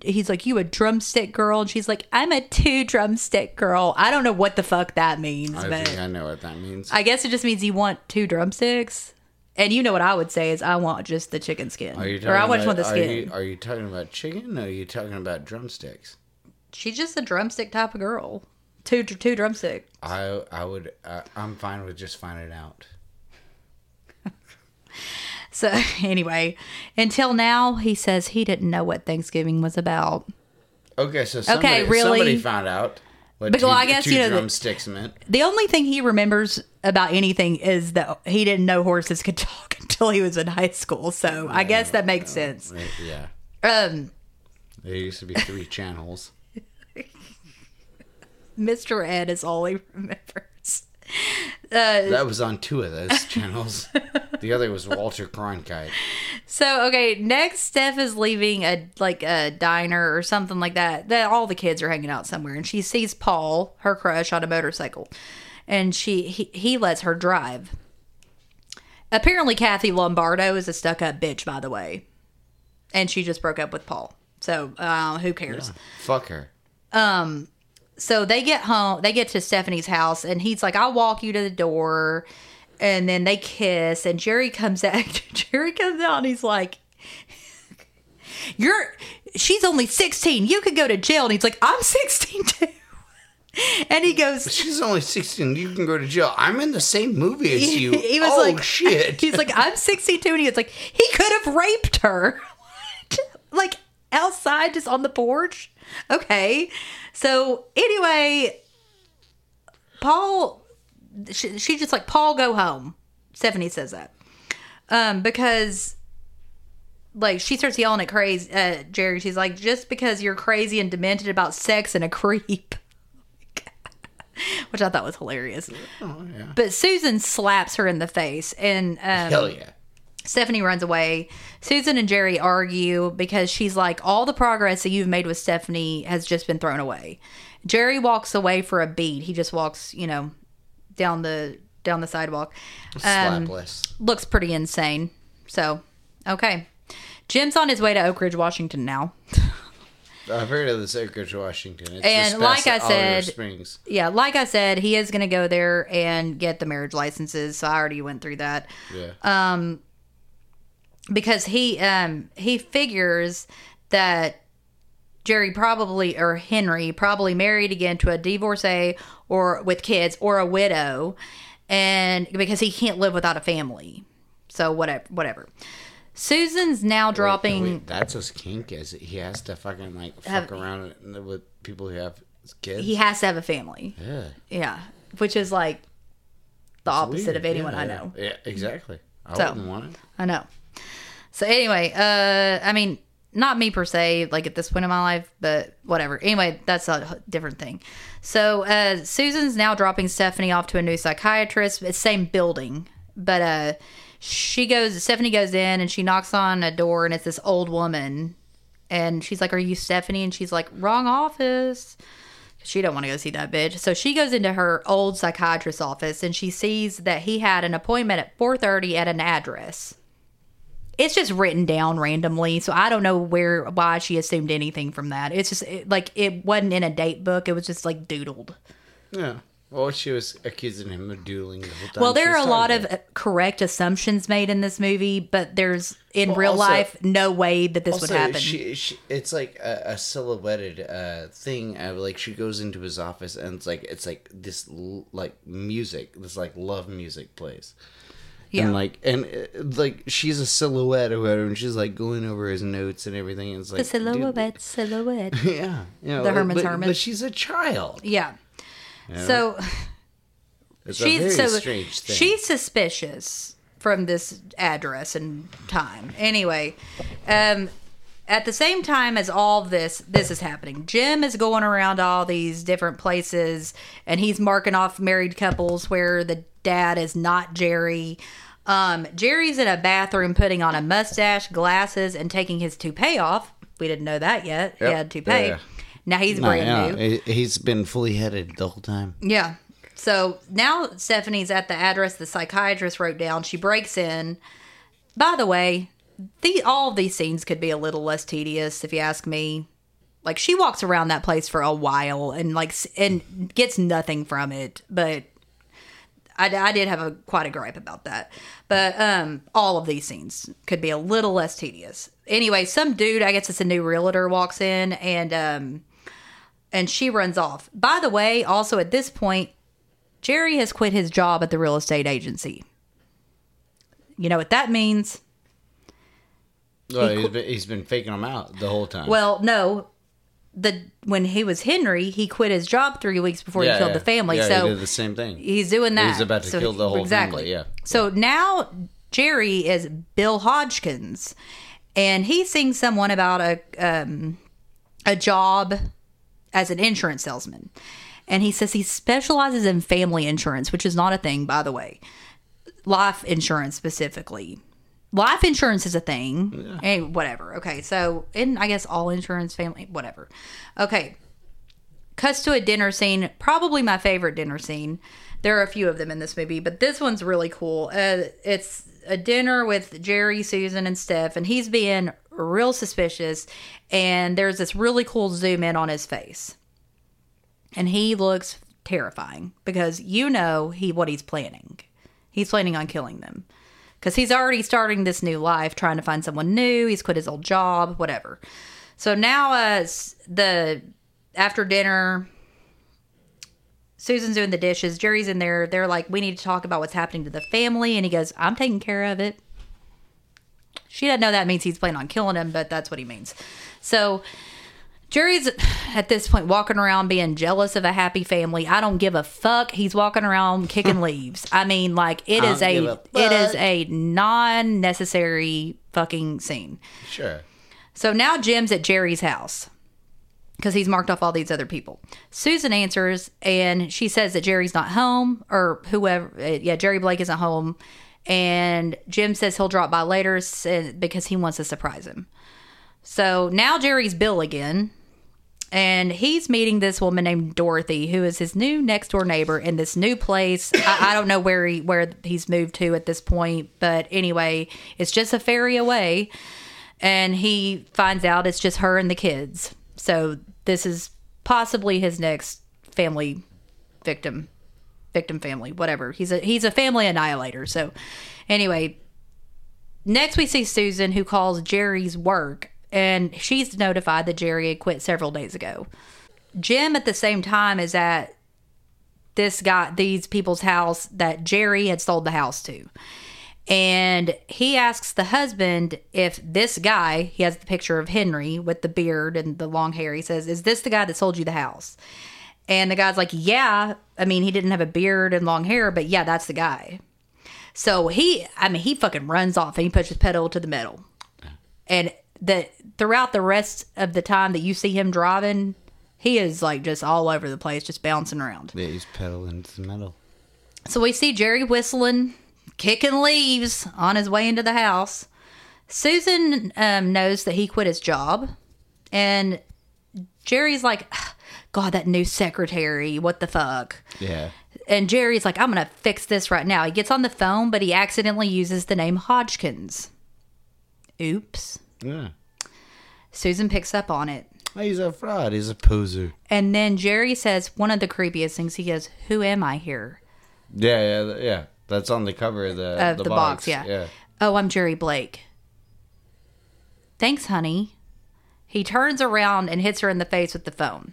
He's like, "You a drumstick girl?" And she's like, "I'm a two drumstick girl." I don't know what the fuck that means, I but think I know what that means. I guess it just means you want two drumsticks. And you know what I would say is I want just the chicken skin, Are you or I talking just want about, the are skin. you, are you talking about chicken? Or are you talking about drumsticks? She's just a drumstick type of girl. Two two drumstick. I I would uh, I'm fine with just finding out. So anyway, until now, he says he didn't know what Thanksgiving was about. Okay, so somebody, really? somebody found out what But, two, well, I guess, you know, the- drumsticks meant. The only thing he remembers about anything is that he didn't know horses could talk until he was in high school. So I guess that makes sense. Yeah, Um, there used to be three channels. Mr. Ed is all he remembers. Uh, That was on two of those channels. the other was Walter Cronkite. So okay, next Steph is leaving a like a diner or something like that. That all the kids are hanging out somewhere, and she sees Paul, her crush, on a motorcycle, and she he, he lets her drive. Apparently, Kathy Lombardo is a stuck up bitch, by the way, and she just broke up with Paul. So uh, who cares? Fuck her. So they get home they get to stephanie's house and he's like i'll walk you to the door and then they kiss and jerry comes out jerry comes out and he's like you're she's only 16 you could go to jail and he's like i'm 16 too and he goes She's only 16. You can go to jail. I'm in the same movie as you. he was oh, like shit. he's like i'm 62 and he's like he could have raped her like outside just on the porch okay. So anyway paul she, she just like paul go home. Stephanie says that. Um because like she starts yelling at crazy uh jerry. She's like just because you're crazy and demented about sex and a creep. Which i thought was hilarious. Oh, yeah. but Susan slaps her in the face, and um, Hell yeah. Stephanie runs away. Susan and Jerry argue because she's like, all the progress that you've made with Stephanie has just been thrown away. Jerry walks away for a beat. He just walks, you know, down the down the sidewalk. Um, Slapless. looks pretty insane. So, okay. Jim's on his way to Oak Ridge, Washington now. I've heard of this Oak Ridge, Washington. It's And like I said- Springs. Yeah, like I said, he is going to go there and get the marriage licenses. So I already went through that. Yeah. Uh, because he um he figures that Jerry probably or Henry probably married again to a divorcee or with kids or a widow and because he can't live without a family. So whatever whatever. Susan's now dropping Wait, wait, that's his kink. Is he has to fucking like fuck Have- around with people who have kids? he has to have a family. yeah. Yeah, which is like the opposite Weird. of anyone Yeah, I know. Yeah, exactly. I So- wouldn't want it. I know. So anyway, uh, I mean, not me per se, like at this point in my life, but whatever. Anyway, that's a different thing. So uh, Susan's now dropping Stephanie off to a new psychiatrist. It's same building, but uh, she goes. Stephanie goes in and she knocks on a door, and it's this old woman, and she's like, "Are you Stephanie?" And she's like, "Wrong office." She don't want to go see that bitch. So she goes into her old psychiatrist's office and she sees that he had an appointment at 4:30 at an address. It's just written down randomly. So I don't know where why she assumed anything from that. It's just it, like it wasn't in a date book. It was just like doodled. Yeah. Well, she was accusing him of doodling the whole time. Well, there are a lot of uh, correct assumptions made in this movie, but there's in Well, real also- life no way that this would happen. She, she, it's like a, a silhouetted uh, thing. Of, like she goes into his office, and it's like it's like this l- like music, this like love music plays. Yeah. And like and uh, like she's a silhouette or whatever, and she's like going over his notes and everything. And it's like the dude, silhouette, silhouette. yeah, you know, The Herman's but, Hermit. But she's a child. Yeah. know? So It's a she's very so strange thing. she's suspicious from this address and time. Anyway, um, at the same time as all this this is happening, Jim is going around all these different places and he's marking off married couples where the dad is not Jerry. Um, Jerry's in a bathroom putting on a mustache, glasses, and taking his toupee off. We didn't know that yet. He had toupee. Yeah, yeah. Now he's No, brand yeah, new. he's been fully headed the whole time. Yeah. So now Stephanie's at the address the psychiatrist wrote down. She breaks in. By the way, the all of these scenes could be a little less tedious if you ask me. Like she walks around that place for a while and like and gets nothing from it, but I, I did have a quite a gripe about that. But um, all of these scenes could be a little less tedious. Anyway, some dude, I guess it's a new realtor, walks in and um, and she runs off. By the way, also at this point, Jerry has quit his job at the real estate agency. You know what that means? Well, he, he's, been, he's been faking them out the whole time. Well, no. The when he was Henry, he quit his job three weeks before Yeah, he killed yeah. the family. Yeah, so he did the same thing. he's doing that. He's about to So kill the whole exactly. family, yeah. So now Jerry is Bill Hodgkins, and he's seeing someone about a um, a job as an insurance salesman, and he says he specializes in family insurance, which is not a thing, by the way. Life insurance specifically. Life insurance is a thing. Hey, whatever. Okay, so in I guess all insurance, family, whatever. Okay, cuts to a dinner scene, probably my favorite dinner scene. There are a few of them in this movie, but this one's really cool. Uh, it's a dinner with Jerry, Susan, and Steph, and he's being real suspicious. And there's this really cool zoom in on his face, and he looks terrifying because you know he what he's planning. He's planning on killing them because he's already starting this new life, trying to find someone new. He's quit his old job, whatever. So now, uh, the after dinner, Susan's doing the dishes. Jerry's in there. They're like, "We need to talk about what's happening to the family," and he goes, "I'm taking care of it." She doesn't know that means he's planning on killing him, but that's what he means. So Jerry's at this point walking around being jealous of a happy family. I don't give a fuck. He's walking around kicking leaves. I mean, like it is a, a it is a non-necessary fucking scene. Sure. So now Jim's at Jerry's house because he's marked off all these other people. Susan answers and she says that Jerry's not home or whoever. uh, Yeah, Jerry Blake isn't home. And Jim says he'll drop by later because he wants to surprise him. So now Jerry's Bill again. And he's meeting this woman named Dorothy, who is his new next door neighbor in this new place. I, I don't know where he where he's moved to at this point, but anyway, it's just a ferry away and he finds out it's just her and the kids. So this is possibly his next family victim, victim family, whatever. He's a he's a family annihilator. So anyway, next we see Susan who calls Jerry's work and she's notified that Jerry had quit several days ago. Jim at the same time is at this guy these people's house that Jerry had sold the house to. And he asks the husband if this guy, he has the picture of Henry with the beard and the long hair. He says, Is this the guy that sold you the house? And the guy's like, Yeah. I mean, he didn't have a beard and long hair, but yeah, that's the guy. So he, I mean, he fucking runs off and he puts his pedal to the metal. And the throughout the rest of the time that you see him driving, he is like just all over the place, just bouncing around. Yeah, he's pedaling to the metal. So we see Jerry whistling, kicking leaves on his way into the house. Susan um, knows that he quit his job, and Jerry's like, God, that new secretary, what the fuck? Yeah. And Jerry's like, I'm gonna fix this right now. He gets on the phone, but he accidentally uses the name Hodgkins. Oops. Yeah. Susan picks up on it. He's a fraud. He's a poser. And then Jerry says one of the creepiest things. He goes, Who am I here? Yeah, yeah, yeah. That's on the cover of the, Of the, box. yeah. Yeah. Oh, I'm Jerry Blake. Thanks, honey. He turns around and hits her in the face with the phone.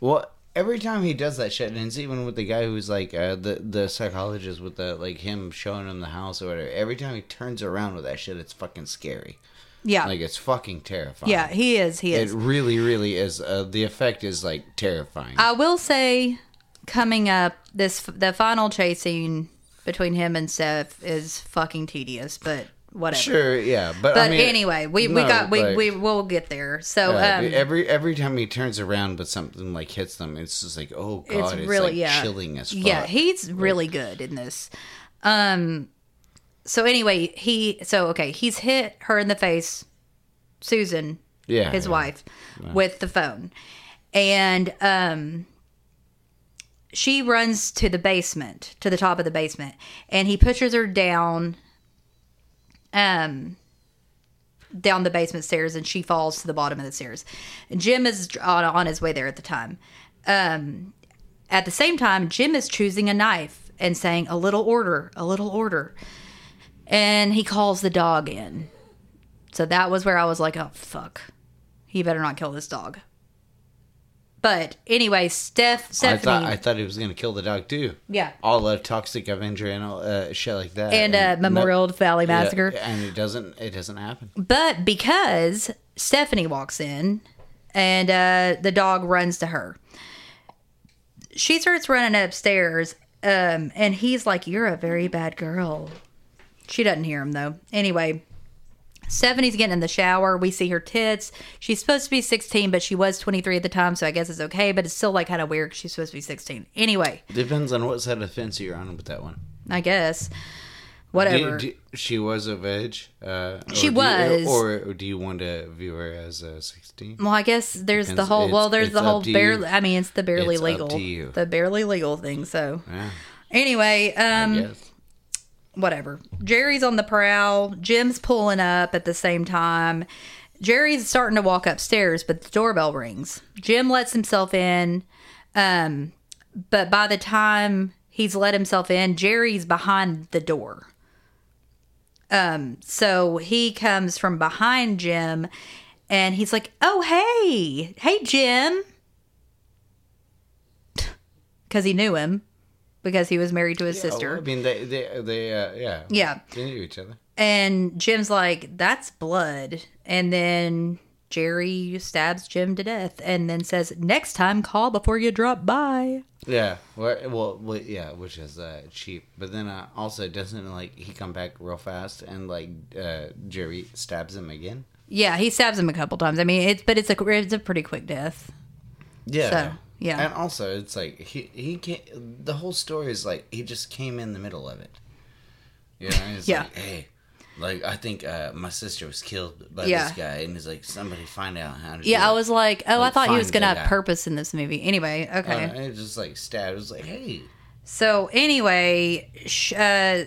Well, every time he does that shit, and it's even with the guy who's like uh, the the psychologist with the like him showing him the house or whatever. Every time he turns around with that shit, it's fucking scary. Yeah. Like it's fucking terrifying. yeah, he is. He is. It really, really is. Uh, the effect is like terrifying. I will say, coming up, this the final chase scene between him and Steph is fucking tedious, but whatever. sure, yeah, but But I mean, anyway, we, we got we, like, we will get there. So um, every every time he turns around, but something like hits them, it's just like, oh god, it's it's, really like yeah chilling as fuck. yeah he's really good in this um so anyway he so okay he's hit her in the face susan yeah, his yeah. wife with the phone. And um she runs to the basement to the top of the basement and he pushes her down um down the basement stairs and she falls to the bottom of the stairs. Jim is on, on his way there at the time. Um at the same time jim is choosing a knife and saying a little order a little order and he calls the dog in so that was where i was like oh fuck he better not kill this dog but anyway steph I thought I thought he was gonna kill the dog too. yeah all the toxic Avenger and all uh, shit like that, and uh, no- memorial valley yeah, massacre and it doesn't it doesn't happen. But because Stephanie walks in and uh, the dog runs to her, she starts running upstairs. Um, and he's like, You're a very bad girl. She doesn't hear him though. Anyway, Stephanie's getting in the shower. We see her tits. She's supposed to be 16, but she was 23 at the time, so I guess it's okay. But it's still like kind of weird she's supposed to be 16. Anyway, Depends on what side of the fence you're on with that one. I guess. Do- Whatever. do- she was of age. Uh, or She do you- was. or, do you want to view her as uh, sixteen? Well, I guess there's the Depends- whole. Well, there's the whole you. barely. I mean, it's the barely It's up legal. to you. The barely legal thing. So Yeah, anyway, um, yes. Whatever. Jerry's on the prowl. Jim's pulling up at the same time. Jerry's starting to walk upstairs, but the doorbell rings. Jim lets himself in, um, but by the time he's let himself in, Jerry's behind the door. Um, so he comes from behind Jim, and he's like, "Oh, hey, hey, Jim," because he knew him because he was married to his Yeah, sister. well, I mean, they they they uh, yeah Yeah. they knew each other. And Jim's like, that's blood. And then Jerry stabs Jim to death and then says, next time call before you drop by. Yeah, well, well, yeah, which is uh, cheap. But then uh, also doesn't like he come back real fast and like uh, Jerry stabs him again. Yeah, he stabs him a couple times. I mean, it's but it's a it's a pretty quick death. Yeah. So, yeah. And also, it's like he he can't. The whole story is like he just came in the middle of it. You know, he's Yeah. like, hey, like I think uh, my sister was killed by Yeah. this guy, and he's like, somebody find out how to. do Yeah, I it." was like, oh, I thought he was gonna have purpose in this movie. Anyway, Uh, okay. and it just like stabbed. It was like, hey, So anyway, sh- uh,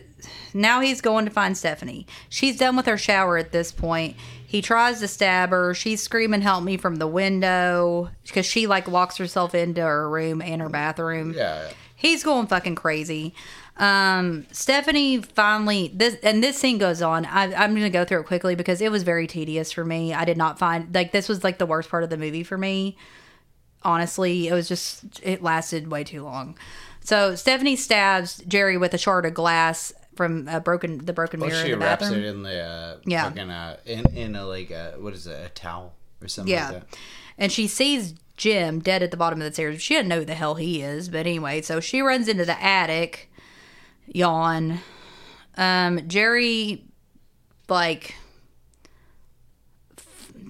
now he's going to find Stephanie. She's done with her shower at this point. He tries to stab her. She's screaming, "Help me!" from the window because she like locks herself into her room and her bathroom. yeah, He's going fucking crazy. Um, Stephanie finally this and this scene goes on. I, I'm gonna go through it quickly because it was very tedious for me. I did not find like this was like the worst part of the movie for me. Honestly, it was just it lasted way too long. So Stephanie stabs Jerry with a shard of glass from a broken the broken well, mirror she in the wraps bathroom. it in the uh, Yeah. fucking uh, in in a like uh, what is it, a towel or something Yeah. like that. And she sees Jim dead at the bottom of the stairs. She doesn't know who the hell he is, but anyway, so she runs into the attic. Yawn. Um, Jerry, like,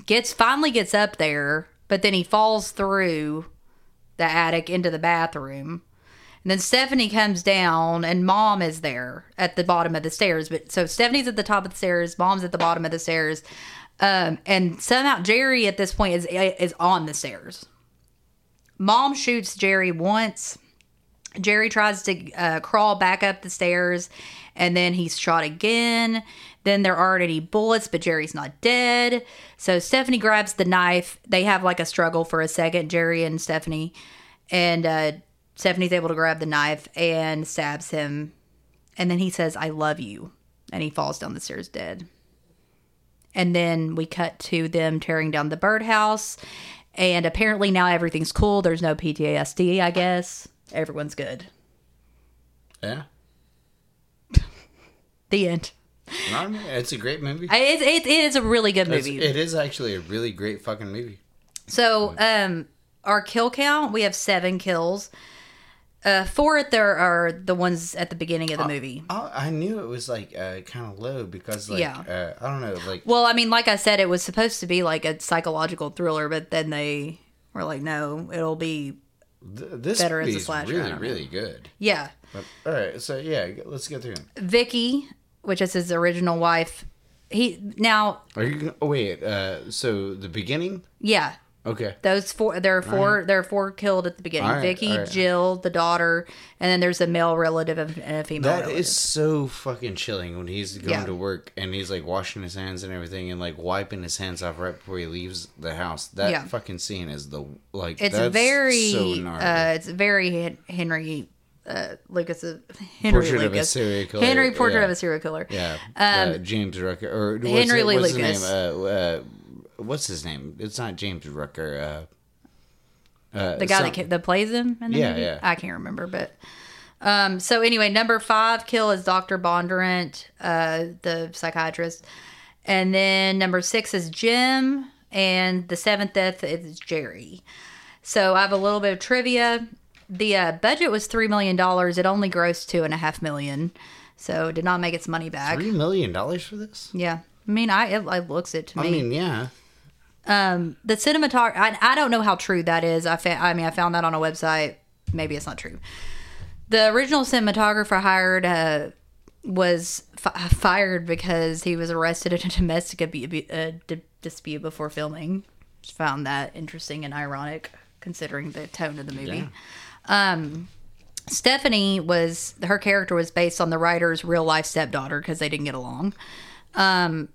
gets finally gets up there, but then he falls through the attic into the bathroom. And then Stephanie comes down, and Mom is there at the bottom of the stairs. But so Stephanie's at the top of the stairs, Mom's at the bottom of the stairs, um, and somehow Jerry at this point is is on the stairs. Mom shoots Jerry once, Jerry tries to uh, crawl back up the stairs and then he's shot again. Then there aren't any bullets, but Jerry's not dead. So Stephanie grabs the knife. They have like a struggle for a second, Jerry and Stephanie. And uh, Stephanie's able to grab the knife and stabs him. And then he says, I love you. And he falls down the stairs dead. And then we cut to them tearing down the birdhouse. And apparently now everything's cool. There's no PTSD, I guess. Everyone's good. Yeah. The end. I. It's a great movie. It, it, it is a really good It's- movie. it is actually a really great fucking movie. So, um, our kill count, we have seven kills. Uh, four there are the ones at the beginning of the movie. Oh, I knew it was like uh, kind of low because like Yeah. uh, I don't know like Well, I mean, like I said, it was supposed to be like a psychological thriller, but then they were like, no, it'll be, th- this better as a slasher, I really really good. yeah. But, all right, so yeah, let's get through. 'em. Vicky, which is his original wife, he now, Are you? Oh wait. Uh, so the beginning. yeah, Okay. those four, there are four, there are four killed at the beginning. Right, Vicky, right. Jill, the daughter, and then there's a male relative and a female That relative. is so fucking chilling when he's going Yeah. to work and he's like washing his hands and everything and like wiping his hands off right before he leaves the house. That Yeah. fucking scene is the like. It's very, so uh, it's very Hen- Henry uh, Lucas, Henry Portrait of a Lucas, serial killer, Henry Portrait yeah. of a Serial Killer. yeah, um, uh, James Rucker or Henry Lee Lucas. What's his name? It's not James Rucker. Uh, uh, the guy some- that, that plays him in the Yeah, movie? yeah. I can't remember, but um. So anyway, number five kill is Doctor Bondurant, uh, the psychiatrist, and then number six is Jim, and the seventh death is Jerry. So I have a little bit of trivia. The uh, budget was three million dollars. It only grossed two and a half million, so it did not make its money back. three million dollars for this. Yeah, I mean, I it, it looks it to me. I mean, yeah. Um, the cinematography, I, I don't know how true that is. I, fa- I mean, I found that on a website. Maybe it's not true. The original cinematographer hired uh, was fi- fired because he was arrested in a domestic abu- uh, di- dispute before filming. Just found that interesting and ironic considering the tone of the movie. Um, Stephanie was her character was based on the writer's real life stepdaughter because they didn't get along. Um,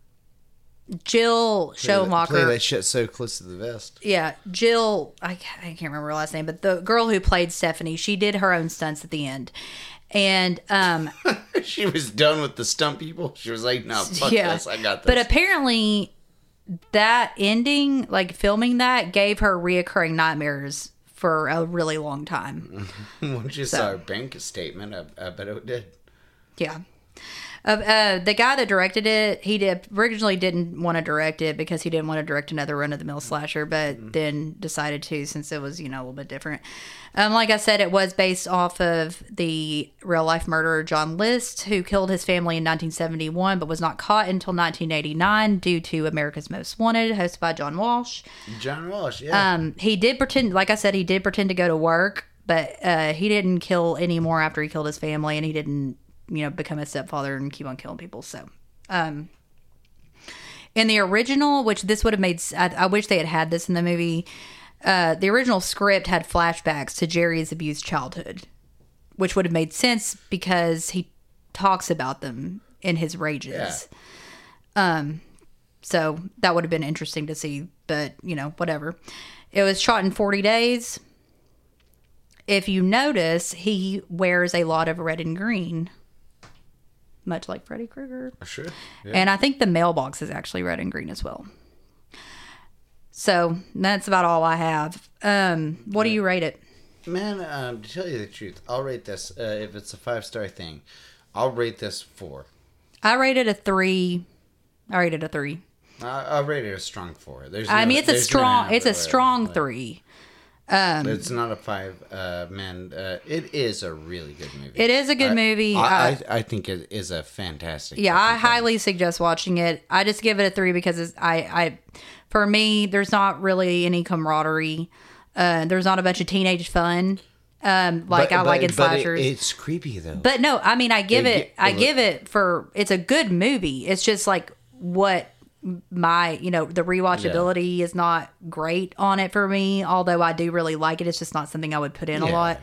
Jill Showmaker. Play that shit so close to the vest. Yeah, Jill, I, I can't remember her last name, but the girl who played Stephanie, she did her own stunts at the end. And um she was done with the stunt people. She was like, "No, fuck yeah. this. I got this." But apparently that ending, like filming that, gave her reoccurring nightmares for a really long time. Once you saw her bank statement, I, I bet it did. Yeah. Uh, uh, the guy that directed it, he did originally didn't want to direct it because he didn't want to direct another run of the mill slasher, but then decided to since it was you know a little bit different. Um, like I said, it was based off of the real life murderer John List, who killed his family in 1971, but was not caught until 1989 due to America's Most Wanted, hosted by John Walsh. John Walsh, yeah. Um, he did pretend, like I said, he did pretend to go to work, but uh, he didn't kill anymore after he killed his family, and he didn't, you know, become a stepfather and keep on killing people. So, um, in the original, which this would have made, I wish they had had this in the movie. Uh, the original script had flashbacks to Jerry's abused childhood, which would have made sense because he talks about them in his rages. Um, so that would have been interesting to see, but you know, whatever. It was shot in 40 days. If you notice, he wears a lot of red and green, much like Freddy Krueger. sure. Yeah. And I think the mailbox is actually red and green as well. So that's about all I have. Um, what do you rate it? Man, um, to tell you the truth, I'll rate this. Uh, if it's a five star thing, I'll rate this four. I rated a three. I rated a three. I, I'll rate it a strong four. There's I mean, it's a no strong. It's a strong like, three. It's not a five. Uh, man, uh, it is a really good movie. It is a good I- movie. I, I- I, I think it is a fantastic. Yeah, I highly suggest watching it. I just give it a three because it's, I, I, for me, there's not really any camaraderie. Uh, there's not a bunch of teenage fun, um, like But- I like in but it- slashers. it's creepy though. but no, I mean, I give It it, I give it for. It's a good movie. It's just like what my you know the rewatchability is not great on it for me. Although I do really like it, it's just not something I would put in a lot.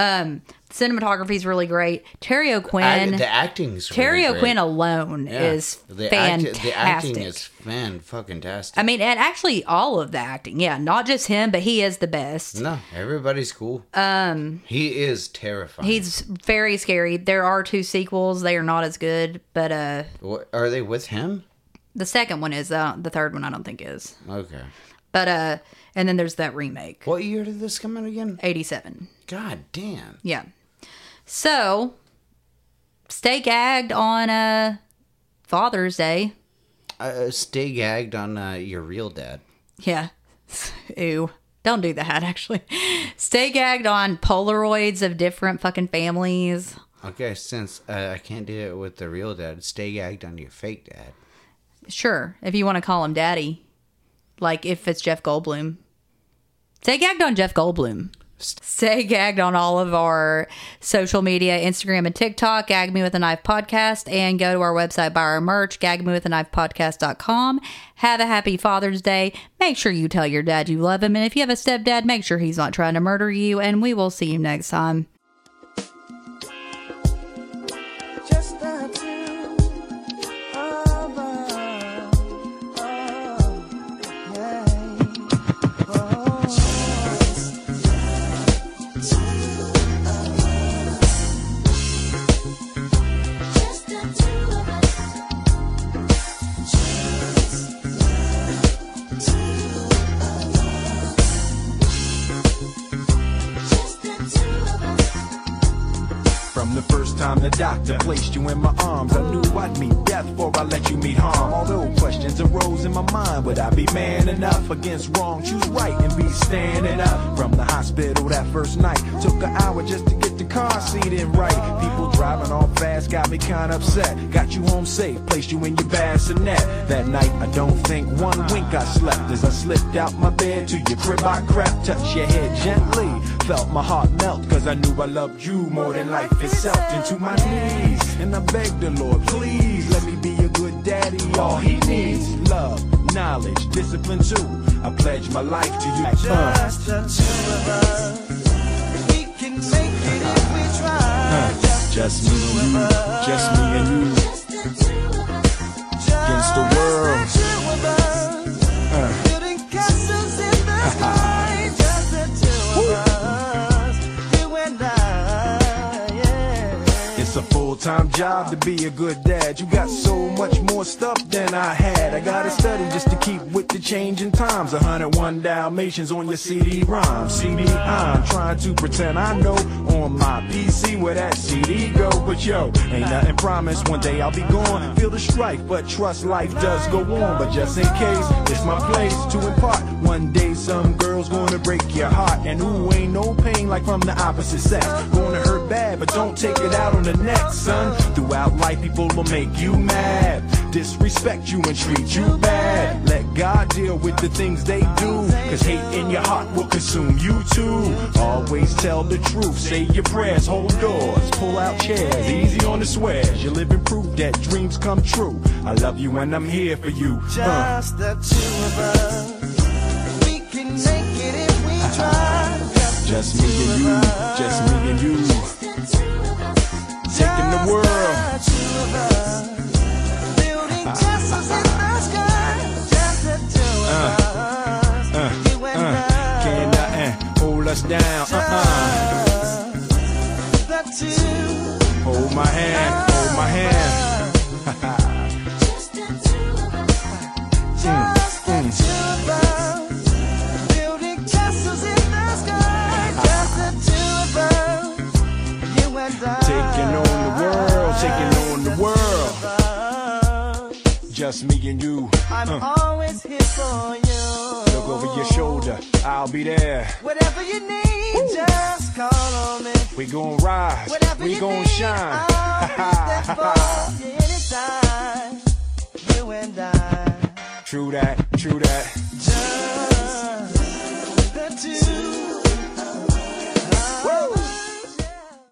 Um, cinematography is really great. Terry O'Quinn, the acting's Terry really. O'Quinn alone Yeah. is the fantastic. Act, the acting is fan fucking tastic. I mean, and actually all of the acting, yeah, not just him, but he is the best. no, everybody's cool. Um, he is terrifying. He's very scary. There are two sequels; they are not as good, but uh, What, are they with him? The second one is. Uh, the third one, I don't think is. Okay. But uh, and then there's that remake, What year did this come out again? eighty-seven. God damn. Yeah. So, stay gagged on uh Father's Day. Uh, stay gagged on uh, your real dad. Yeah. Ew. Don't do that, actually. Stay gagged on Polaroids of different fucking families. Okay, since uh, I can't do it with the real dad, stay gagged on your fake dad. Sure, if you want to call him daddy. Like if it's Jeff Goldblum. Stay gagged on Jeff Goldblum. Stay gagged on all of our social media, Instagram and TikTok, Gag Me With a Knife Podcast, and go to our website, buy our merch, gagmewithaknifepodcast.com. Have a happy Father's Day. Make sure you tell your dad you love him. And if you have a stepdad, make sure he's not trying to murder you. And we will see you next time. In my arms, I knew I'd meet death before I let you meet harm. Although questions arose in my mind, would I be man enough against wrong? Choose right and be standing up. From the hospital that first night, took an hour just to get the car seat in right. People driving all fast got me kinda upset. Got you home safe, placed you in your bassinet. That night, I don't think one wink I slept as I slipped out my bed to your crib. I crept, touched your head gently, felt my heart melt, cause I knew I loved you more than life itself. Into my knees, and I begged the Lord, please let me be a good daddy. All he needs, love, knowledge, discipline too. I pledge my life to you. Uh. Just the two of us. We can make it if we try. Just me and you, just me and you. Just the two of us. Against the world. Just It's a full-time job to be a good dad. You got so much more stuff than I had. I gotta study just to keep with the changing times. 101 Dalmatians on your CD-ROM. CD, I'm trying to pretend I know on my PC where that CD go. But yo, ain't nothing promised. One day I'll be gone. Feel the strife, but trust life does go on. But just in case, it's my place to impart. One day some girl's gonna break your heart. And ooh, ain't no pain like from the opposite sex. Gonna hurt bad, but don't take it out on the next, son. Throughout life, people will make you mad, disrespect you and treat you bad. Let God deal with the things they do, cause hate in your heart will consume you too. Always tell the truth, say your prayers, hold doors, pull out chairs, easy on the swears. You're living proof that dreams come true. I love you and I'm here for you. Uh. Just the two of us. We can make it if we try. Just me and you, just me and you, taking the world. Just the two of us. Building ah. castles in the sky. Just the two of uh, us. Uh, you and uh. I. Can't nothing hold us down. Uh-uh. The two. Hold my hand, hold my hand. Just the two of us. Mm, Just the mm. two of us. Taking on the world. Just me and you. I'm Uh, always here for you. look over your shoulder, I'll be there. Whatever you need, just call on me. We gon' rise, Whatever we gon' shine. I'll be there for you anytime. You and I. True that, true that. Just